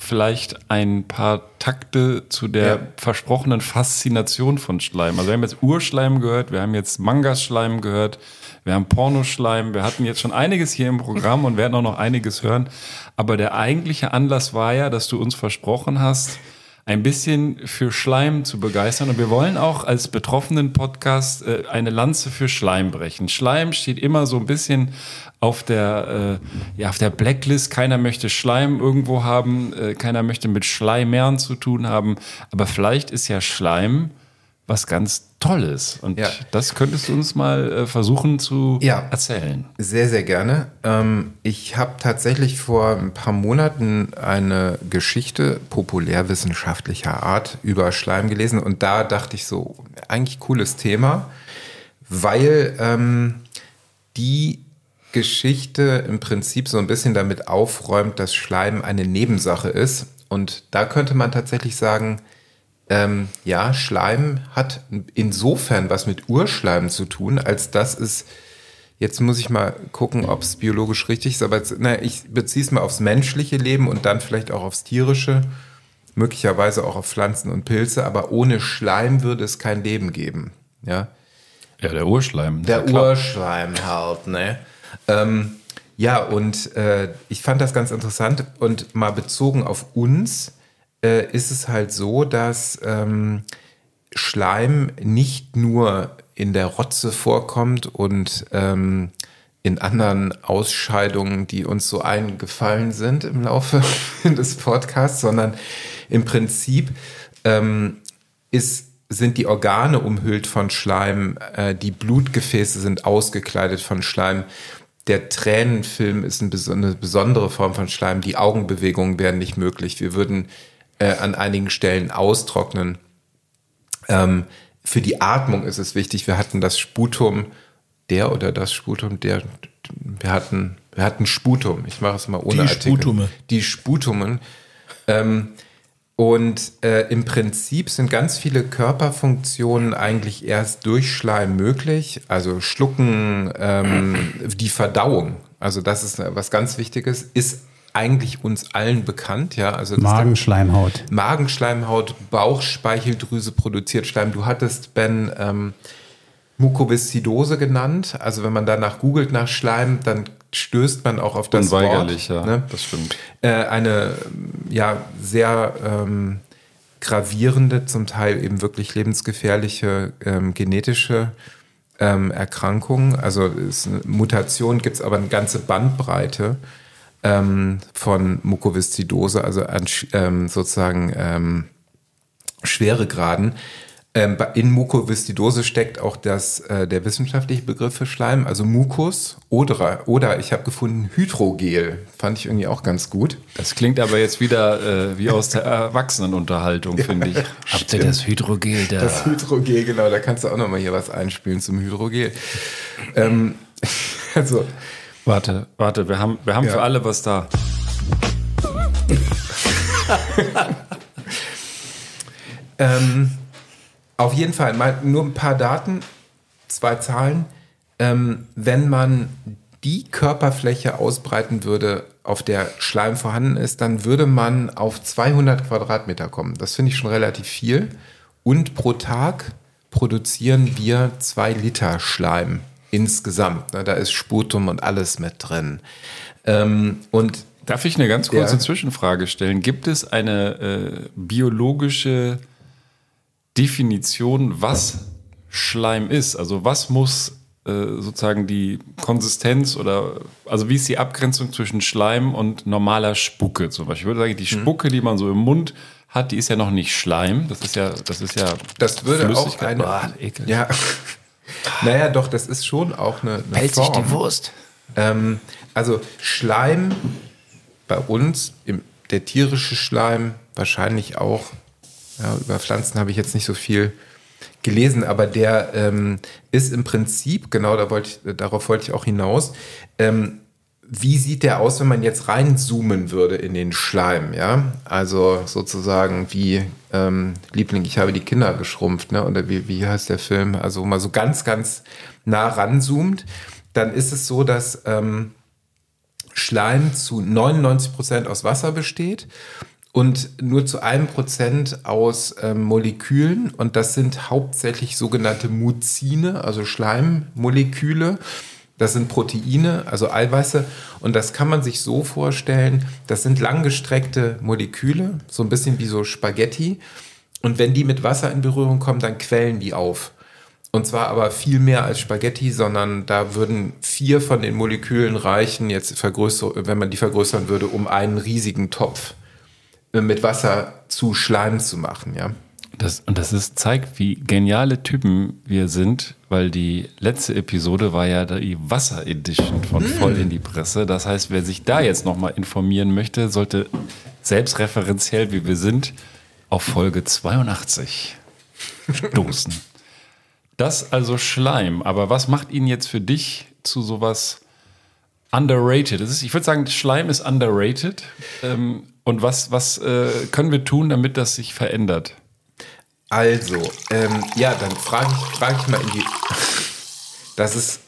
Vielleicht ein paar Takte zu der Ja. versprochenen Faszination von Schleim. Also wir haben jetzt Urschleim gehört, wir haben jetzt Mangaschleim gehört, wir haben Pornoschleim, wir hatten jetzt schon einiges hier im Programm und werden auch noch einiges hören. Aber der eigentliche Anlass war ja, dass du uns versprochen hast, ein bisschen für Schleim zu begeistern. Und wir wollen auch als betroffenen Podcast äh, eine Lanze für Schleim brechen. Schleim steht immer so ein bisschen auf der, äh, ja, auf der Blacklist. Keiner möchte Schleim irgendwo haben, äh, keiner möchte mit Schleimern zu tun haben. Aber vielleicht ist ja Schleim was ganz Tolles. Und Ja. das könntest du uns mal äh, versuchen zu Ja. erzählen. Sehr, sehr gerne. Ähm, ich habe tatsächlich vor ein paar Monaten eine Geschichte populärwissenschaftlicher Art über Schleim gelesen und da dachte ich so, eigentlich cooles Thema, weil ähm, die Geschichte im Prinzip so ein bisschen damit aufräumt, dass Schleim eine Nebensache ist. Und da könnte man tatsächlich sagen, ähm, ja, Schleim hat insofern was mit Urschleim zu tun, als dass es, jetzt muss ich mal gucken, ob es biologisch richtig ist, aber jetzt, na, ich beziehe es mal aufs menschliche Leben und dann vielleicht auch aufs tierische, möglicherweise auch auf Pflanzen und Pilze, aber ohne Schleim würde es kein Leben geben. Ja. Ja, der Urschleim. Der Ja. Urschleim halt, ne? Ähm, ja, und äh, ich fand das ganz interessant und mal bezogen auf uns äh, ist es halt so, dass ähm, Schleim nicht nur in der Rotze vorkommt und ähm, in anderen Ausscheidungen, die uns so eingefallen sind im Laufe des Podcasts, sondern im Prinzip ähm, ist, sind die Organe umhüllt von Schleim, äh, die Blutgefäße sind ausgekleidet von Schleim. Der Tränenfilm ist eine besondere Form von Schleim. Die Augenbewegungen wären nicht möglich. Wir würden äh, an einigen Stellen austrocknen. Ähm, für die Atmung ist es wichtig. Wir hatten das Sputum, der oder das Sputum, der, wir hatten, wir hatten Sputum. Ich mache es mal ohne Die Artikel. Sputume. Die Sputumen. Ähm, und äh, im Prinzip sind ganz viele Körperfunktionen eigentlich erst durch Schleim möglich. Also Schlucken, ähm, die Verdauung. Also das ist was ganz Wichtiges, ist eigentlich uns allen bekannt. Ja, also Magenschleimhaut. Magenschleimhaut, Bauchspeicheldrüse produziert Schleim. Du hattest, Ben, ähm, Mukoviszidose genannt. Also wenn man danach googelt nach Schleim, dann stößt man auch auf das Unweigerlich, Wort. ja. Ne? Das stimmt. Äh, eine ja, sehr ähm, gravierende, zum Teil eben wirklich lebensgefährliche ähm, genetische ähm, Erkrankung. Also es ist eine Mutation gibt es aber eine ganze Bandbreite ähm, von Mukoviszidose, also an, ähm, sozusagen ähm, Schweregraden. Ähm, in Mukoviszidose steckt auch das, äh, der wissenschaftliche Begriff für Schleim, also Mukus oder, oder ich habe gefunden Hydrogel. Fand ich irgendwie auch ganz gut. Das klingt aber jetzt wieder äh, wie aus der Erwachsenenunterhaltung, finde ich. Habt ihr das Hydrogel da? Das Hydrogel, genau, da kannst du auch nochmal hier was einspielen zum Hydrogel. ähm, also, warte, warte, wir haben, wir haben Ja. für alle was da. Ähm, auf jeden Fall, mal nur ein paar Daten, zwei Zahlen. Ähm, wenn man die Körperfläche ausbreiten würde, auf der Schleim vorhanden ist, dann würde man auf 200 Quadratmeter kommen. Das finde ich schon relativ viel. Und pro Tag produzieren wir zwei Liter Schleim insgesamt. Ne, Da ist Sputum und alles mit drin. Ähm, und Darf ich eine ganz kurze Ja. Zwischenfrage stellen? Gibt es eine äh, biologische Definition, was Schleim ist? Also was muss äh, sozusagen die Konsistenz oder also wie ist die Abgrenzung zwischen Schleim und normaler Spucke zum Beispiel? Ich würde sagen, die Mhm. Spucke, die man so im Mund hat, die ist ja noch nicht Schleim. Das ist ja, das ist ja Das würde auch eine. Ekel. Ja. naja, doch, das ist schon auch eine, eine Form. Wurst. Ähm, also Schleim bei uns, im, der tierische Schleim, wahrscheinlich auch. Ja, über Pflanzen habe ich jetzt nicht so viel gelesen, aber der ähm, ist im Prinzip, genau da wollte ich, darauf wollte ich auch hinaus, ähm, wie sieht der aus, wenn man jetzt reinzoomen würde in den Schleim, ja? Also sozusagen wie ähm, Liebling, ich habe die Kinder geschrumpft, ne? Oder wie, wie heißt der Film? Also man so ganz, ganz nah ranzoomt, dann ist es so, dass ähm, Schleim zu 99 Prozent aus Wasser besteht und nur zu einem Prozent aus ähm, Molekülen. Und das sind hauptsächlich sogenannte Muzine, also Schleimmoleküle. Das sind Proteine, also Eiweiße. Und das kann man sich so vorstellen, das sind langgestreckte Moleküle, so ein bisschen wie so Spaghetti. Und wenn die mit Wasser in Berührung kommen, dann quellen die auf. Und zwar aber viel mehr als Spaghetti, sondern da würden vier von den Molekülen reichen, jetzt wenn man die vergrößern würde, um einen riesigen Topf mit Wasser zu Schleim zu machen, ja. Das, und das ist, zeigt, wie geniale Typen wir sind, weil die letzte Episode war ja die Wasser-Edition von Voll in die Presse. Das heißt, wer sich da jetzt nochmal informieren möchte, sollte selbstreferenziell, wie wir sind, auf Folge 82 stoßen. Das also Schleim. Aber was macht ihn jetzt für dich zu sowas underrated? Ist, ich würde sagen, Schleim ist underrated. Ähm, und was, was äh, können wir tun, damit das sich verändert? Also, ähm, ja, dann frage ich, frag ich mal in die. Das ist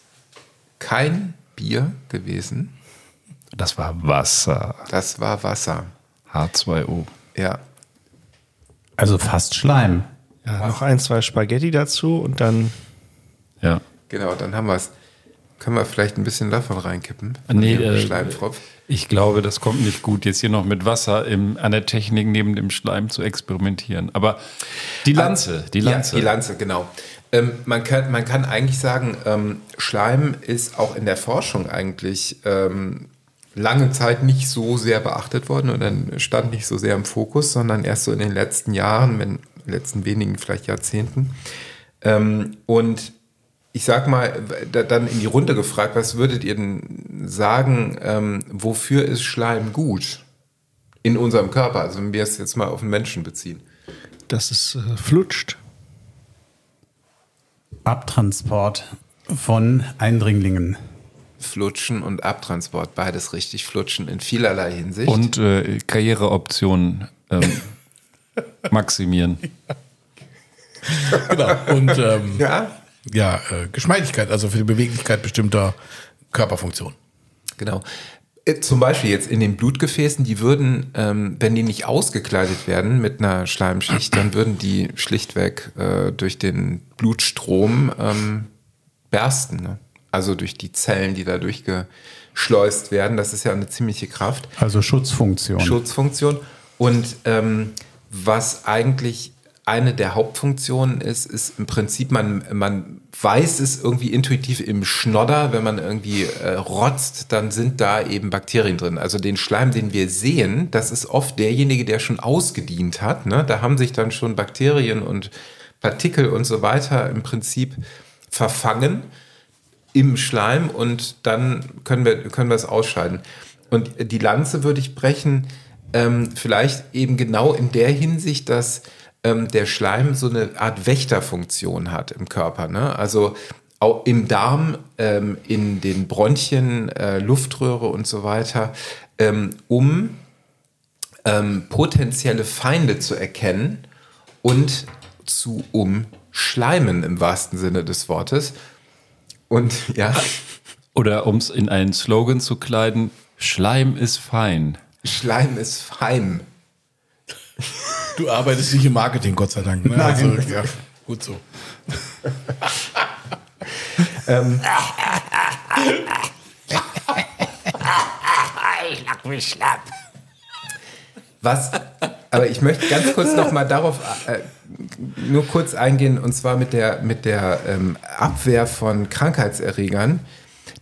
kein Bier gewesen. Das war Wasser. Das war Wasser. H2O. Ja. Also fast Schleim. Ja, noch ein, zwei Spaghetti dazu und dann Ja. Genau, dann haben wir es. Können wir vielleicht ein bisschen davon reinkippen? Nee, äh, Schleimfropf. Ich glaube, das kommt nicht gut, jetzt hier noch mit Wasser im, an der Technik neben dem Schleim zu experimentieren. Aber die Lanze, die Lanze. Ja, die Lanze, genau. Ähm, man, kann, man kann eigentlich sagen, ähm, Schleim ist auch in der Forschung eigentlich ähm, lange Zeit nicht so sehr beachtet worden oder stand nicht so sehr im Fokus, sondern erst so in den letzten Jahren, in den letzten wenigen vielleicht Jahrzehnten. Ähm, und ich sag mal, da, dann in die Runde gefragt, was würdet ihr denn sagen, ähm, wofür ist Schleim gut in unserem Körper? Also wenn wir es jetzt mal auf den Menschen beziehen. Dass es äh, flutscht. Abtransport von Eindringlingen. Flutschen und Abtransport, beides richtig flutschen in vielerlei Hinsicht. Und äh, Karriereoptionen ähm, maximieren. Genau. Und ähm, ja, ja, äh, Geschmeidigkeit, also für die Beweglichkeit bestimmter Körperfunktionen. Genau. Äh, Zum Beispiel jetzt in den Blutgefäßen, die würden, ähm, wenn die nicht ausgekleidet werden mit einer Schleimschicht, dann würden die schlichtweg äh, durch den Blutstrom ähm, bersten. Ne? Also durch die Zellen, die da durchgeschleust werden. Das ist ja eine ziemliche Kraft. Also Schutzfunktion. Schutzfunktion. Und ähm, was eigentlich eine der Hauptfunktionen ist, ist im Prinzip, man, man weiß es irgendwie intuitiv im Schnodder, wenn man irgendwie äh, rotzt, dann sind da eben Bakterien drin. Also den Schleim, den wir sehen, das ist oft derjenige, der schon ausgedient hat. Ne? Da haben sich dann schon Bakterien und Partikel und so weiter im Prinzip verfangen im Schleim und dann können wir, können wir es ausscheiden. Und die Lanze würde ich brechen, ähm, vielleicht eben genau in der Hinsicht, dass ähm, der Schleim so eine Art Wächterfunktion hat im Körper. Ne? Also auch im Darm, ähm, in den Bronchien, äh, Luftröhre und so weiter, ähm, um ähm, potenzielle Feinde zu erkennen und zu umschleimen im wahrsten Sinne des Wortes. Und ja, Oder um es in einen Slogan zu kleiden, Schleim ist fein. Schleim ist fein. Du arbeitest nicht im Marketing, Gott sei Dank. Ne? Nein. Also, ja, gut so. Ich lag mich schlapp. Was, aber ich möchte ganz kurz noch mal darauf äh, nur kurz eingehen und zwar mit der, mit der ähm, Abwehr von Krankheitserregern.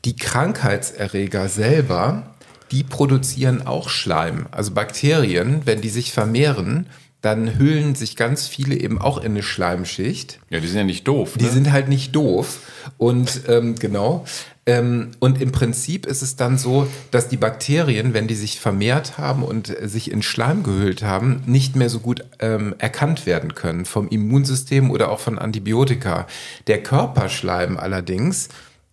Die Krankheitserreger selber, die produzieren auch Schleim. Also Bakterien, wenn die sich vermehren, dann hüllen sich ganz viele eben auch in eine Schleimschicht. Ja, die sind ja nicht doof. Die ne? sind halt nicht doof. Und ähm, genau. Ähm, und im Prinzip ist es dann so, dass die Bakterien, wenn die sich vermehrt haben und sich in Schleim gehüllt haben, nicht mehr so gut ähm, erkannt werden können vom Immunsystem oder auch von Antibiotika. Der Körperschleim allerdings,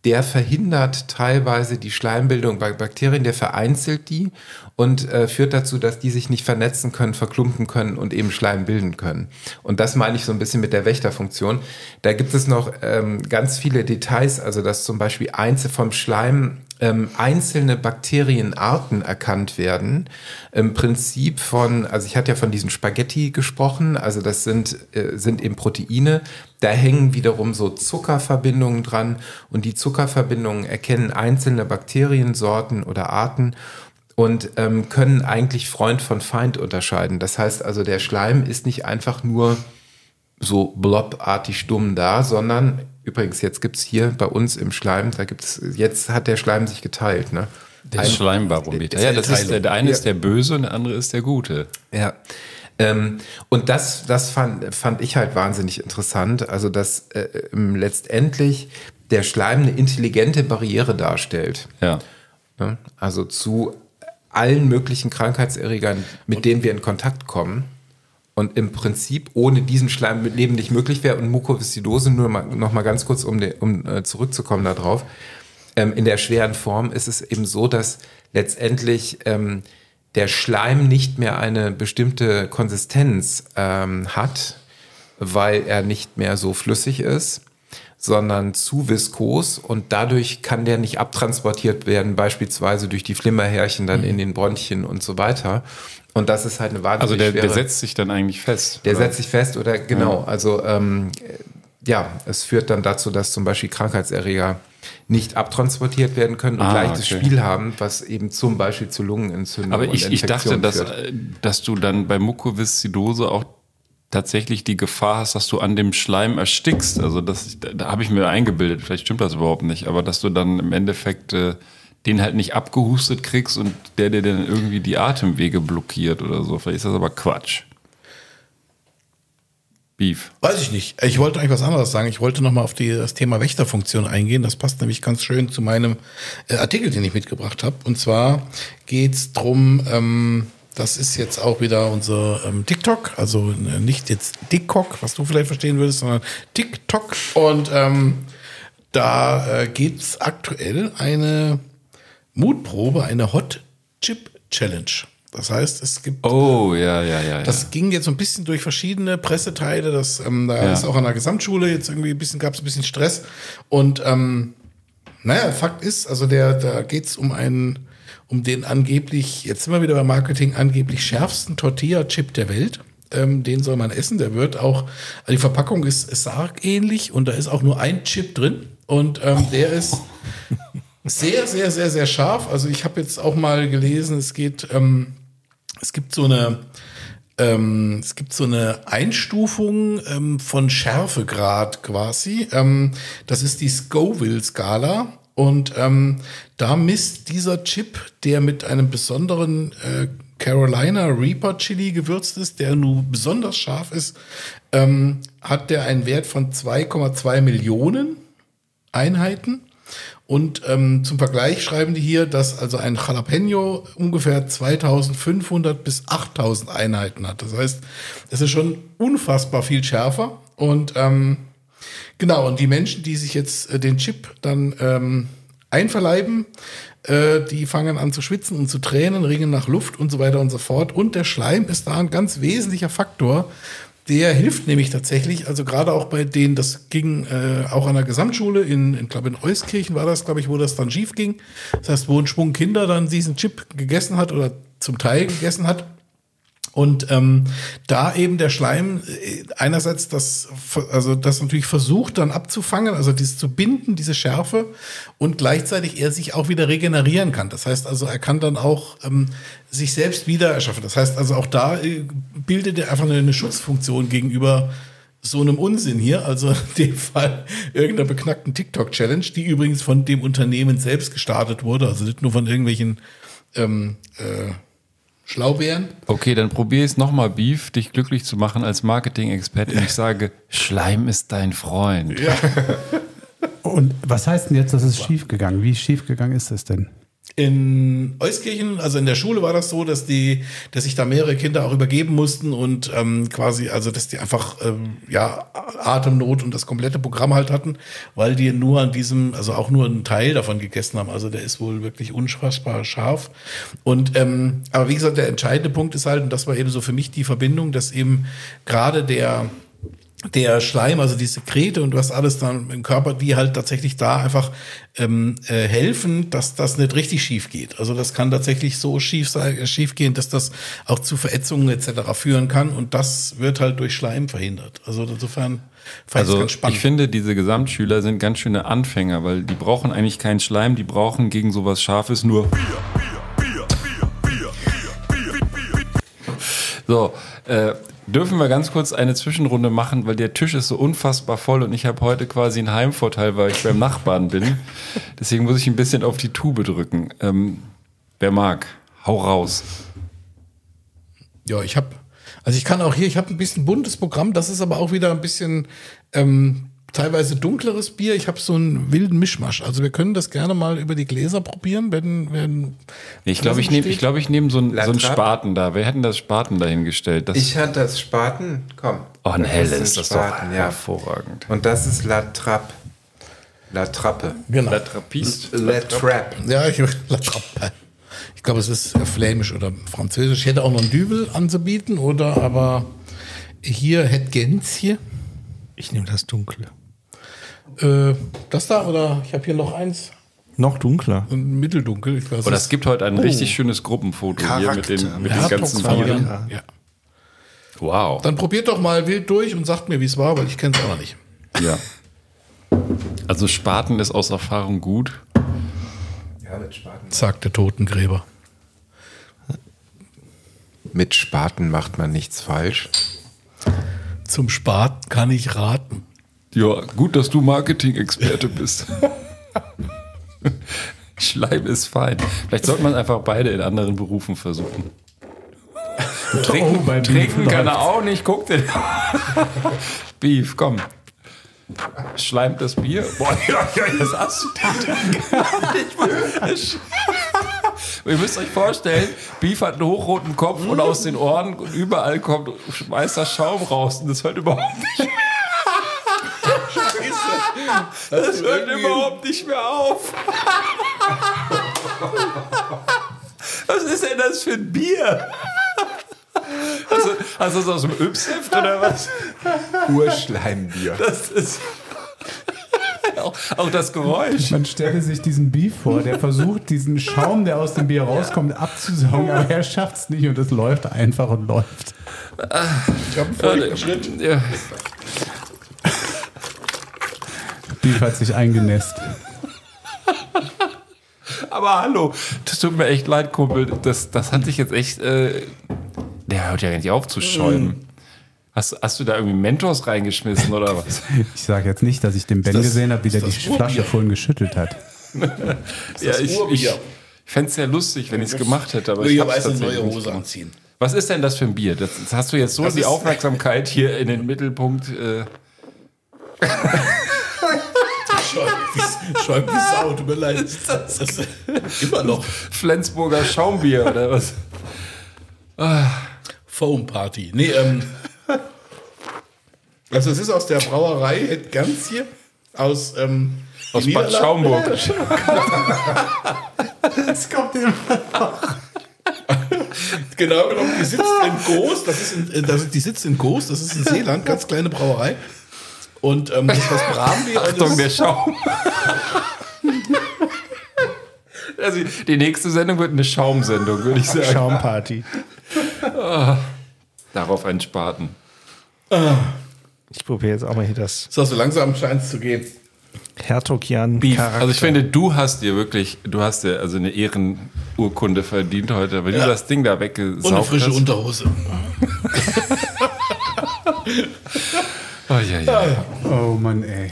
der verhindert teilweise die Schleimbildung bei Bakterien, der vereinzelt die und äh, führt dazu, dass die sich nicht vernetzen können, verklumpen können und eben Schleim bilden können. Und das meine ich so ein bisschen mit der Wächterfunktion. Da gibt es noch ähm, ganz viele Details, also dass zum Beispiel Einzel vom Schleim ähm, einzelne Bakterienarten erkannt werden. Im Prinzip von, also ich hatte ja von diesen Spaghetti gesprochen, also das sind, äh, sind eben Proteine. Da hängen wiederum so Zuckerverbindungen dran und die Zuckerverbindungen erkennen einzelne Bakteriensorten oder Arten und ähm, können eigentlich Freund von Feind unterscheiden. Das heißt also, der Schleim ist nicht einfach nur so blobartig stumm da, sondern übrigens, jetzt gibt's hier bei uns im Schleim, da gibt es, jetzt hat der Schleim sich geteilt. Ne? Das Schleimbarometer. Ja, das ist, der, der eine ist der Böse und der andere ist der Gute. Ja. Ähm, und das, das fand, fand ich halt wahnsinnig interessant. Also, dass äh, ähm, letztendlich der Schleim eine intelligente Barriere darstellt. Ja. Ne? Also zu allen möglichen Krankheitserregern, mit denen wir in Kontakt kommen. Und im Prinzip ohne diesen Schleim mit Leben nicht möglich wäre. Und Mukoviszidose, nur mal, noch mal ganz kurz, um, um äh, zurückzukommen darauf. Ähm, in der schweren Form ist es eben so, dass letztendlich ähm, der Schleim nicht mehr eine bestimmte Konsistenz ähm, hat, weil er nicht mehr so flüssig ist, sondern zu viskos und dadurch kann der nicht abtransportiert werden, beispielsweise durch die Flimmerhärchen dann in den Bronchien und so weiter. Und das ist halt eine wahnsinnig Also der, der setzt sich dann eigentlich fest. der oder? setzt sich fest oder genau, also ähm, ja, es führt dann dazu, dass zum Beispiel Krankheitserreger nicht abtransportiert werden können und Ah, gleich das okay. Spiel haben, was eben zum Beispiel zu Lungenentzündung Aber und ich, ich dachte, dass, äh, dass du dann bei Mukoviszidose auch tatsächlich die Gefahr hast, dass du an dem Schleim erstickst. Also das, da, da habe ich mir eingebildet, vielleicht stimmt das überhaupt nicht, aber dass du dann im Endeffekt äh, den halt nicht abgehustet kriegst und der dir dann irgendwie die Atemwege blockiert oder so. Vielleicht ist das aber Quatsch. Beef. Weiß ich nicht. Ich wollte eigentlich was anderes sagen. Ich wollte nochmal auf die, das Thema Wächterfunktion eingehen. Das passt nämlich ganz schön zu meinem äh, Artikel, den ich mitgebracht habe. Und zwar geht's drum. ähm, das ist jetzt auch wieder unser ähm, TikTok, also äh, nicht jetzt TikTok, was du vielleicht verstehen würdest, sondern TikTok. Und ähm, da äh, gibt's aktuell eine Mutprobe, eine Hot Chip Challenge. Das heißt, es gibt Oh, ja, ja, ja. das ging jetzt so ein bisschen durch verschiedene Presseteile. Das, ähm, da Ja. ist auch an der Gesamtschule jetzt irgendwie ein bisschen, gab es ein bisschen Stress. Und ähm, naja, Fakt ist, also der, da geht's um einen, um den angeblich, jetzt sind wir wieder beim Marketing, angeblich schärfsten Tortilla-Chip der Welt. Ähm, den soll man essen. Der wird auch, also die Verpackung ist, sargähnlich und da ist auch nur ein Chip drin. Und ähm, der ist sehr, sehr, sehr, sehr scharf. Also ich habe jetzt auch mal gelesen, es geht, ähm, es gibt so eine, ähm, es gibt so eine Einstufung ähm, von Schärfegrad quasi. Ähm, das ist die Scoville-Skala. Und ähm, da misst dieser Chip, der mit einem besonderen äh, Carolina Reaper Chili gewürzt ist, der nun besonders scharf ist, ähm, hat der einen Wert von 2,2 Millionen Einheiten. Und ähm, zum Vergleich schreiben die hier, dass also ein Jalapeno ungefähr 2500 bis 8000 Einheiten hat. Das heißt, es ist schon unfassbar viel schärfer. Und ähm, genau, und die Menschen, die sich jetzt äh, den Chip dann ähm, einverleiben, äh, die fangen an zu schwitzen und zu tränen, ringen nach Luft und so weiter und so fort. Und der Schleim ist da ein ganz wesentlicher Faktor, der hilft nämlich tatsächlich, also gerade auch bei denen, das ging äh, auch an der Gesamtschule, in, in glaube in Euskirchen war das, glaube ich, wo das dann schief ging. Das heißt, wo ein Schwung Kinder dann diesen Chip gegessen hat oder zum Teil gegessen hat. Und ähm, da eben der Schleim äh, einerseits das, also das natürlich versucht dann abzufangen, also dieses zu binden, diese Schärfe und gleichzeitig er sich auch wieder regenerieren kann. Das heißt also, er kann dann auch ähm, sich selbst wieder erschaffen. Das heißt also, auch da äh, bildet er einfach eine, Schutzfunktion gegenüber so einem Unsinn hier, also in dem Fall irgendeiner beknackten TikTok-Challenge, die übrigens von dem Unternehmen selbst gestartet wurde, also nicht nur von irgendwelchen ähm, äh, Schlaubeeren. Okay, dann probier es nochmal, Beef, dich glücklich zu machen als Marketing-Experte. Und ich sage, Schleim ist dein Freund. Und was heißt denn jetzt, dass es schief gegangen? Wie schief gegangen ist es denn? In Euskirchen, also in der Schule war das so, dass die, dass sich da mehrere Kinder auch übergeben mussten und ähm, quasi, also dass die einfach ähm, ja Atemnot und das komplette Programm halt hatten, weil die nur an diesem, also auch nur einen Teil davon gegessen haben. Also der ist wohl wirklich unfassbar scharf. Und ähm, aber wie gesagt, der entscheidende Punkt ist halt, und das war eben so für mich die Verbindung, dass eben gerade der der Schleim, also die Sekrete und was alles dann im Körper, die halt tatsächlich da einfach ähm, äh, helfen, dass das nicht richtig schief geht. Also das kann tatsächlich so schief sein, äh, schief gehen, dass das auch zu Verätzungen etc. führen kann und das wird halt durch Schleim verhindert. Also insofern fand ich Also ganz spannend. ich finde, diese Gesamtschüler sind ganz schöne Anfänger, weil die brauchen eigentlich keinen Schleim, die brauchen gegen sowas Scharfes nur. So, äh, dürfen wir ganz kurz eine Zwischenrunde machen, weil der Tisch ist so unfassbar voll und ich habe heute quasi einen Heimvorteil, weil ich beim Nachbarn bin. Deswegen muss ich ein bisschen auf die Tube drücken. Ähm, wer mag, hau raus. Ja, ich habe, also ich kann auch hier, ich habe ein bisschen buntes Programm, das ist aber auch wieder ein bisschen ähm, teilweise dunkleres Bier. Ich habe so einen wilden Mischmasch. Also wir können das gerne mal über die Gläser probieren, wenn, wenn Ich glaube, ich nehme ich glaub, ich nehm so, einen- so einen? Spaten da. Wer hätten das Spaten dahingestellt? Das, Ich hatte das Spaten, komm. oh, ein Das helles, ist das ist Spaten, doch ja. hervorragend. Und das ist La Trappe. La Trappe. genau. La Trappiste. La Trappe. Ja, ich, ich glaube, es ist äh, flämisch oder französisch. Ich hätte auch noch einen Dübel anzubieten, oder? Aber hier hätte Gens hier. Ich nehme das Dunkle. Äh, das da, oder ich habe hier noch eins. Noch dunkler. Ein mitteldunkel. Ich weiß Und es gibt heute ein richtig schönes Gruppenfoto hier mit den, mit den ganzen Bieren. Ja. Wow. Dann probiert doch mal wild durch und sagt mir, wie es war, weil ich kenne es auch noch nicht. Ja. Also Spaten ist aus Erfahrung gut. Ja, mit Spaten. sagt der Totengräber. Mit Spaten macht man nichts falsch. Zum Spaten kann ich raten. Ja, gut, dass du Marketing-Experte bist. Schleim ist fein. Vielleicht sollte man einfach beide in anderen Berufen versuchen. Trinken, Oh, trinken kann er auch nicht. Guck dir. Beef, komm. Schleimt das Bier? Boah, ja, ja, das hast du Ihr müsst euch vorstellen, Beef hat einen hochroten Kopf und aus den Ohren und überall kommt weißer Schaum raus und das hört überhaupt nicht mehr. Das hört überhaupt nicht mehr auf. Was ist denn das für ein Bier? Hast du, hast du das aus dem Yps-Heft oder was? Urschleimbier. Das ist. Auch, auch das Geräusch. Man stelle sich diesen Beef vor, der versucht, diesen Schaum, der aus dem Bier rauskommt, abzusaugen, aber er schafft es nicht und es läuft einfach und läuft. Ich habe einen Schritt. Ja. Beef hat sich eingenässt. Aber hallo, das tut mir echt leid, Kumpel. Das, das hat sich jetzt echt. Äh, der hört ja gar nicht auf zu schäumen. Hast, hast du da irgendwie Mentos reingeschmissen oder was? Ich sage jetzt nicht, dass ich den Ben das- gesehen habe, wie der die das Flasche Urbier? vorhin geschüttelt hat. ja, ich ich, Urbier. ich fände es ja lustig, wenn ich es gemacht hätte. Aber ich habe eine neue Hose anziehen. Was ist denn das für ein Bier? Das, das hast du jetzt so Das die Aufmerksamkeit hier in den Mittelpunkt. Äh, Schäumt wie Sau, tut mir leid. Das ist immer noch Flensburger Schaumbier oder was? Foam Party. Nee, ähm. Also es ist aus der Brauerei Het Ganzje aus, ähm, Aus Bad. Schaumburg. Es kommt immer. Genau genommen, die sitzt in Goos, das ist in, äh, das, die sitzt in Goos, das ist in Seeland, ganz kleine Brauerei. Und ähm, das ist das Brambier. und Achtung, der Schaum. Also die nächste Sendung wird eine Schaumsendung, würde ich sagen. Schaumparty. Darauf ein Spaten. Ich probiere jetzt auch mal hier das so, so langsam scheint es zu gehen. Hertogian Beef. Charakter. Also ich finde, du hast dir wirklich, du hast dir also eine Ehrenurkunde verdient heute, weil Ja. du das Ding da weggesaugt Und eine frische hast. Unterhose. Oh, ja, ja. Oh Mann, ey.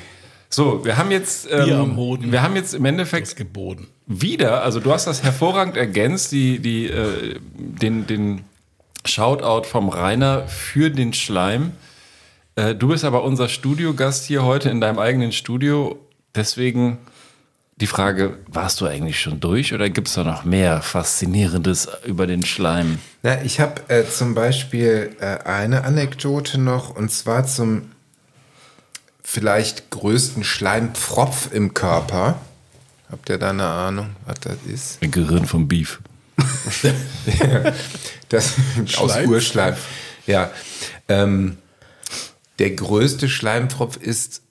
So, wir haben jetzt, Bier am ähm, Hoden. wir haben jetzt im Endeffekt geboten. wieder, also du hast das hervorragend ergänzt, die, die, äh, den, den Shoutout vom Rainer für den Schleim. Äh, du bist aber unser Studiogast hier heute in deinem eigenen Studio. Deswegen die Frage, warst du eigentlich schon durch oder gibt es da noch mehr Faszinierendes über den Schleim? Na, ich habe äh, zum Beispiel äh, eine Anekdote noch und zwar zum vielleicht größten Schleimpfropf im Körper. Habt ihr da eine Ahnung, was das ist? Ein Gehirn vom Beef. Das aus Schleim? Urschleim. Ja. Ähm, der größte Schleimpfropf ist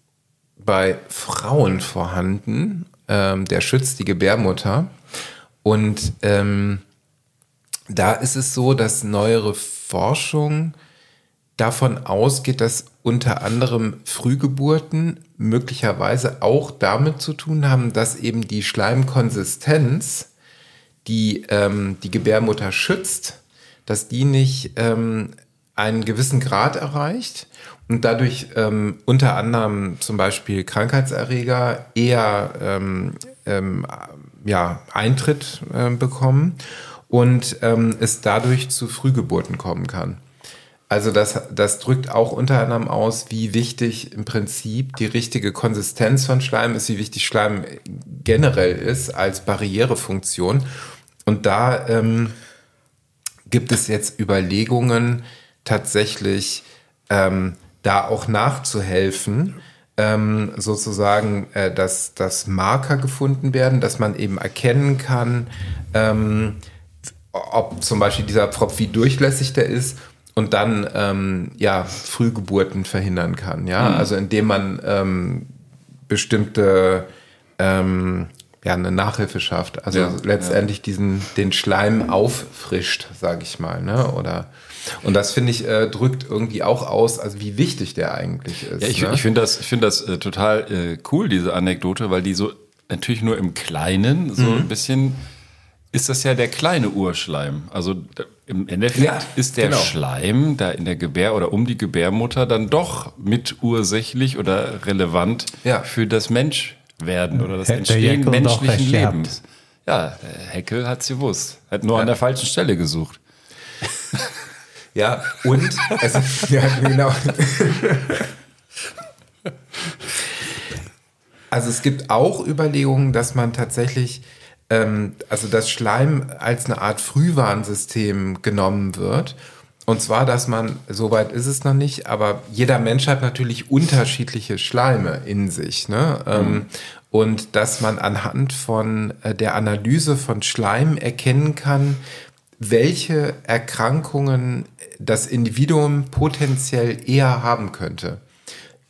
bei Frauen vorhanden. Ähm, der schützt die Gebärmutter. Und ähm, da ist es so, dass neuere Forschung davon ausgeht, dass unter anderem Frühgeburten möglicherweise auch damit zu tun haben, dass eben die Schleimkonsistenz, die ähm, die Gebärmutter schützt, dass die nicht ähm, einen gewissen Grad erreicht und dadurch ähm, unter anderem zum Beispiel Krankheitserreger eher ähm, ähm, ja, Eintritt äh, bekommen und ähm, es dadurch zu Frühgeburten kommen kann. Also das, das drückt auch unter anderem aus, wie wichtig im Prinzip die richtige Konsistenz von Schleim ist, wie wichtig Schleim generell ist als Barrierefunktion. Und da ähm, gibt es jetzt Überlegungen, tatsächlich ähm, da auch nachzuhelfen, ähm, sozusagen, äh, dass, dass Marker gefunden werden, dass man eben erkennen kann, ähm, ob zum Beispiel dieser Pfropf, wie durchlässig der ist und dann ähm, ja Frühgeburten verhindern kann. Ja, also indem man ähm, bestimmte ähm, ja eine Nachhilfe schafft. Also Ja, letztendlich diesen den Schleim auffrischt, sage ich mal, ne? Oder Und das finde ich äh, drückt irgendwie auch aus, also wie wichtig der eigentlich ist. Ja, ich, ne? ich finde das, ich finde das äh, total äh, cool, diese Anekdote, weil die so natürlich nur im Kleinen so ein bisschen ist das ja der kleine Urschleim. Also im Endeffekt Ja, ist der genau. Schleim da in der Gebär oder um die Gebärmutter dann doch mit ursächlich oder relevant Ja. für das Menschwerden oder das Hätte Entstehen menschlichen. Lebens. Ja, Heckel hat's gewusst. Hat nur an der falschen Stelle gesucht. Ja, und es, ja, genau. Also es gibt auch Überlegungen, dass man tatsächlich, ähm, also das Schleim als eine Art Frühwarnsystem genommen wird. Und zwar, dass man, soweit ist es noch nicht, aber jeder Mensch hat natürlich unterschiedliche Schleime in sich. Ne? Ähm, und dass man anhand von äh, der Analyse von Schleim erkennen kann, welche Erkrankungen das Individuum potenziell eher haben könnte.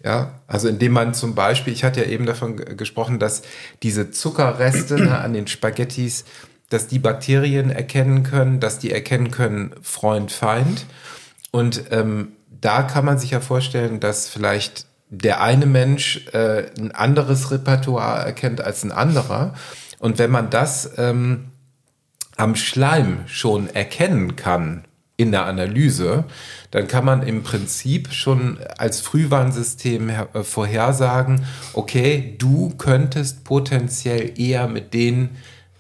Ja, also indem man zum Beispiel, ich hatte ja eben davon gesprochen, dass diese Zuckerreste ne, an den Spaghettis, dass die Bakterien erkennen können, dass die erkennen können Freund, Feind. Und ähm, da kann man sich ja vorstellen, dass vielleicht der eine Mensch äh, ein anderes Repertoire erkennt als ein anderer. Und wenn man das ähm, am Schleim schon erkennen kann in der Analyse, dann kann man im Prinzip schon als Frühwarnsystem äh, vorhersagen, okay, du könntest potenziell eher mit den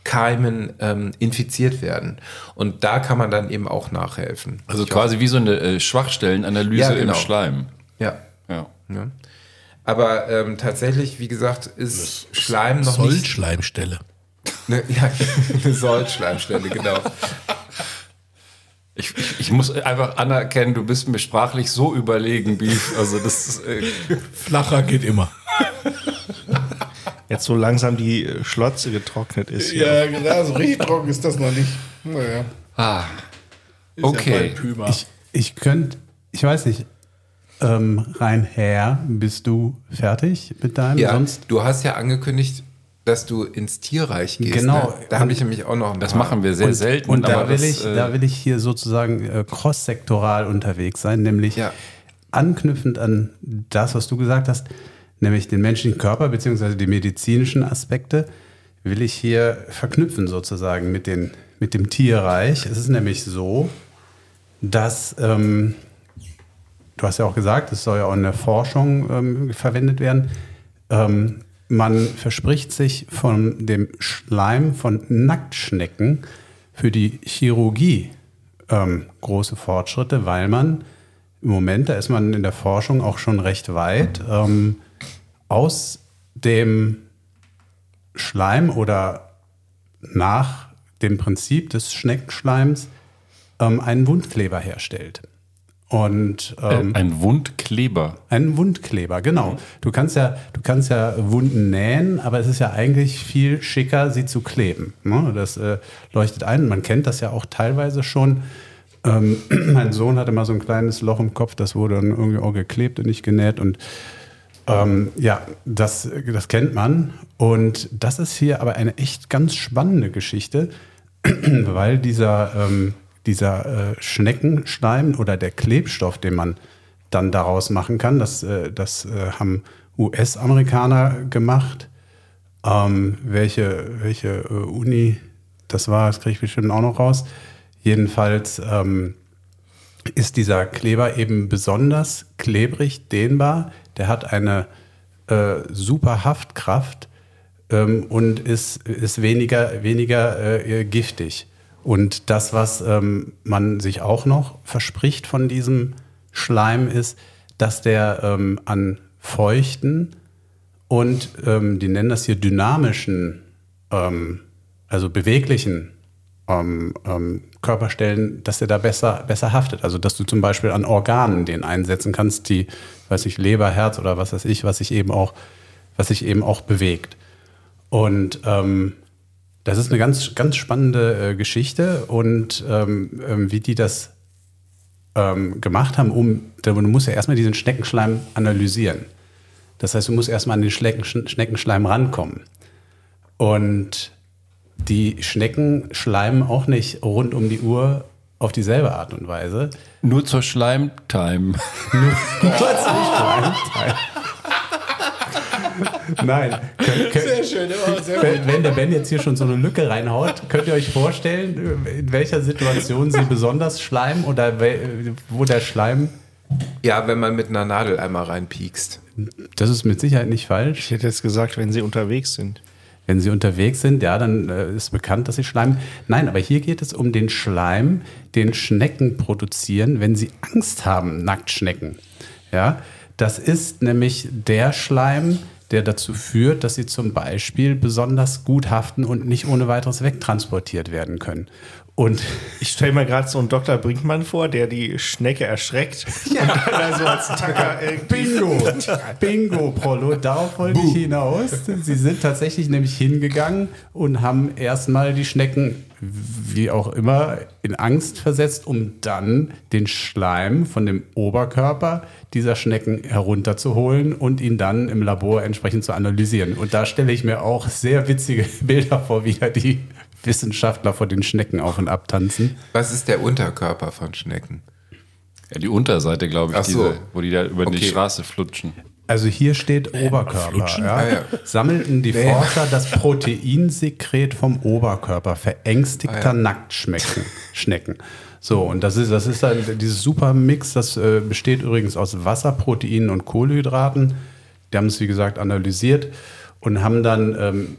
Keimen ähm, infiziert werden. Und da kann man dann eben auch nachhelfen. Also Ich quasi wie so eine äh, Schwachstellenanalyse Ja, genau. im Schleim. Ja. Ja. ja. Aber ähm, tatsächlich, wie gesagt, ist Schleim noch nicht Sollschleimstelle. eine, ja, eine Sollschleimstelle, genau. Ich, ich, muss einfach anerkennen, du bist mir sprachlich so überlegen, Beef. Also das ist, äh, Flacher geht immer. Jetzt so langsam die äh, Schlotze getrocknet ist. Ja, genau, so richtig trocken ist das noch nicht. Naja. ah, Ist Ja Okay. Pümer. Ich, ich könnte, ich weiß nicht, ähm, rein her, bist du fertig mit deinem? Ja, Sonst du hast ja angekündigt, dass du ins Tierreich gehst. Genau. Ne? Da habe ich nämlich auch noch ein das paar- machen wir sehr und, selten. Und da will, das, ich, äh, da will ich hier sozusagen äh, cross-sektoral unterwegs sein, nämlich Ja. anknüpfend an das, was du gesagt hast, nämlich den menschlichen Körper beziehungsweise die medizinischen Aspekte, will ich hier verknüpfen sozusagen mit, den, mit dem Tierreich. Es ist nämlich so, dass, ähm, du hast ja auch gesagt, es soll ja auch in der Forschung ähm, verwendet werden, ähm, man verspricht sich von dem Schleim von Nacktschnecken für die Chirurgie ähm, große Fortschritte, weil man im Moment, da ist man in der Forschung auch schon recht weit, ähm, aus dem Schleim oder nach dem Prinzip des Schneckenschleims ähm, einen Wundkleber herstellt. Und ähm, äh, ein Wundkleber. einen Wundkleber, genau. Du kannst ja, du kannst ja Wunden nähen, aber es ist ja eigentlich viel schicker, sie zu kleben. Ne? Das äh, leuchtet ein. Man kennt das ja auch teilweise schon. Ähm, mein Sohn hatte mal so ein kleines Loch im Kopf, das wurde dann irgendwie auch geklebt und nicht genäht. Und ähm, ja, das, das kennt man. Und das ist hier aber eine echt ganz spannende Geschichte, weil dieser, ähm, dieser äh, Schneckenschleim oder der Klebstoff, den man dann daraus machen kann, das, äh, das äh, haben US-Amerikaner gemacht. Ähm, welche welche äh, Uni das war, das kriege ich bestimmt auch noch raus. Jedenfalls ähm, ist dieser Kleber eben besonders klebrig, dehnbar. Der hat eine äh, super Haftkraft ähm, und ist, ist weniger, weniger äh, giftig. Und das, was ähm, man sich auch noch verspricht von diesem Schleim, ist, dass der ähm, an feuchten und ähm, die nennen das hier dynamischen, ähm, also beweglichen ähm, ähm, Körperstellen, dass der da besser, besser haftet. Also dass du zum Beispiel an Organen den einsetzen kannst, die, weiß ich, Leber, Herz oder was weiß ich, was sich eben auch, was sich eben auch bewegt. Und ähm, das ist eine ganz, ganz spannende äh, Geschichte und ähm, ähm, wie die das ähm, gemacht haben, um, du musst ja erstmal diesen Schneckenschleim analysieren. Das heißt, du musst erstmal an den Schnecken, Schneckenschleim rankommen. Und die Schnecken schleimen auch nicht rund um die Uhr auf dieselbe Art und Weise. Nur zur Schleimtime. Nein. Könnt, könnt, Sehr schön, immer sehr wenn, wenn der Ben jetzt hier schon so eine Lücke reinhaut, könnt ihr euch vorstellen, in welcher Situation sie besonders schleimen oder wo der Schleim. Ja, wenn man mit einer Nadel einmal reinpiekst. Das ist mit Sicherheit nicht falsch. Ich hätte jetzt gesagt, wenn sie unterwegs sind. Wenn sie unterwegs sind, ja, dann äh, ist bekannt, dass sie schleimen. Nein, aber hier geht es um den Schleim, den Schnecken produzieren, wenn sie Angst haben, Nacktschnecken. Ja, das ist nämlich der Schleim, der dazu führt, dass sie zum Beispiel besonders gut haften und nicht ohne weiteres wegtransportiert werden können. Und Ich stelle mir gerade so einen Dr. Brinkmann vor, der die Schnecke erschreckt und dann da so als Tacker. Bingo, Bingo, Prollo, darauf wollte ich hinaus. Sie sind tatsächlich nämlich hingegangen und haben erstmal die Schnecken, wie auch immer, in Angst versetzt, um dann den Schleim von dem Oberkörper dieser Schnecken herunterzuholen und ihn dann im Labor entsprechend zu analysieren. Und da stelle ich mir auch sehr witzige Bilder vor, wie da die Wissenschaftler vor den Schnecken auf und ab tanzen. Was ist der Unterkörper von Schnecken? Ja, die Unterseite, glaube ich, Ach so. diese, wo die da über die Okay. Straße flutschen. Also hier steht Oberkörper. Ja. Ah, ja. Sammelten die Forscher das Proteinsekret vom Oberkörper verängstigter Ah, ja. Nacktschnecken. Schnecken. So, und das ist, das ist dann dieses super Mix, das äh, besteht übrigens aus Wasser, Proteinen und Kohlenhydraten. Die haben es, wie gesagt, analysiert und haben dann ähm,